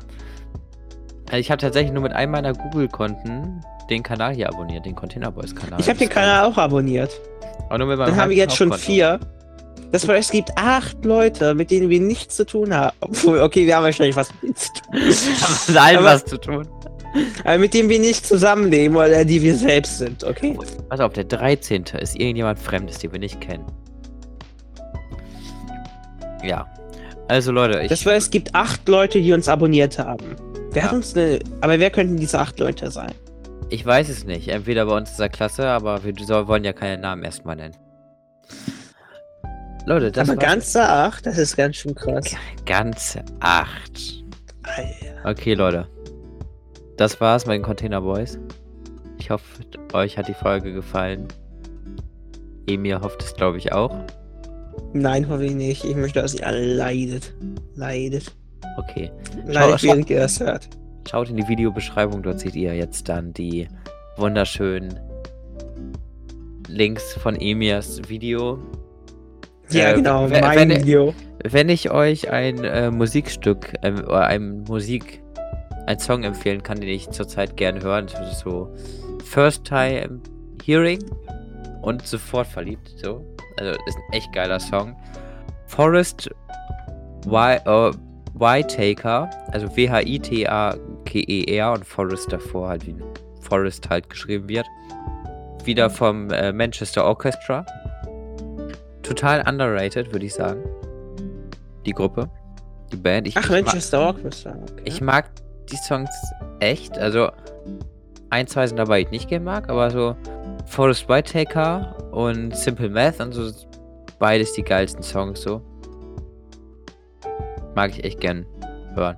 Also ich habe tatsächlich nur mit einem meiner Google-Konten den Kanal hier abonniert, den Container Boys Kanal. Ich habe den Kanal auch abonniert. Aber nur mit meinem Dann haben wir jetzt schon vier. Das heißt, es gibt acht Leute, mit denen wir nichts zu tun haben. Obwohl, okay, wir haben wahrscheinlich was mit zu tun. Allen Aber- was zu tun. Aber mit denen wir nicht zusammenleben oder die wir selbst sind, okay? Pass auf, der 13. ist irgendjemand Fremdes, den wir nicht kennen. Ja. Also Leute, ich. Das heißt, es gibt acht Leute, die uns abonniert haben. Wer hat Ja. uns eine. Aber wer könnten diese acht Leute sein? Ich weiß es nicht. Entweder bei uns in der Klasse, aber wir wollen ja keine Namen erstmal nennen. Leute, das aber ganze acht, das ist ganz schön krass. ganze acht. Alter. Okay, Leute. Das war's mit den Container Boys. Ich hoffe, euch hat die Folge gefallen. Emir hofft es, glaube ich, auch. Nein, hoffe ich nicht. Ich möchte, dass ihr alle leidet. Leidet. Okay. Leidet, schau- während ihr das hört. Schaut in die Videobeschreibung, dort seht ihr jetzt dann die wunderschönen Links von Emirs Video. Ja, Äh, genau, wenn- mein wenn- Video. Wenn ich euch ein äh, Musikstück oder ein Musik, ein Song empfehlen kann, den ich zurzeit gerne höre, das ist so First Time Hearing und sofort verliebt, so. Also ist ein echt geiler Song. Forest Whi- äh, Whitaker, also W-H-I-T-A-K-E-R und Forest davor halt wie Forest halt geschrieben wird. Wieder vom äh, Manchester Orchestra. Total underrated, würde ich sagen. Die Gruppe. Die Band. Ich, Ach, ich, Manchester Orchestra. Okay. ich mag die Songs echt. Also, ein, zwei sind dabei, die ich nicht gerne mag, aber so Forest Whitaker und Simple Math und so beides die geilsten Songs so. Mag ich echt gern hören.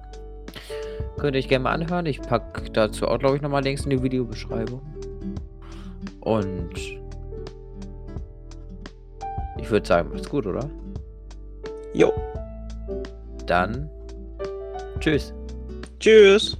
Könnt ihr euch gerne mal anhören. Ich packe dazu auch, glaube ich, nochmal Links in die Videobeschreibung. Und ich würde sagen, macht's gut, oder? Jo. Dann tschüss. Tschüss.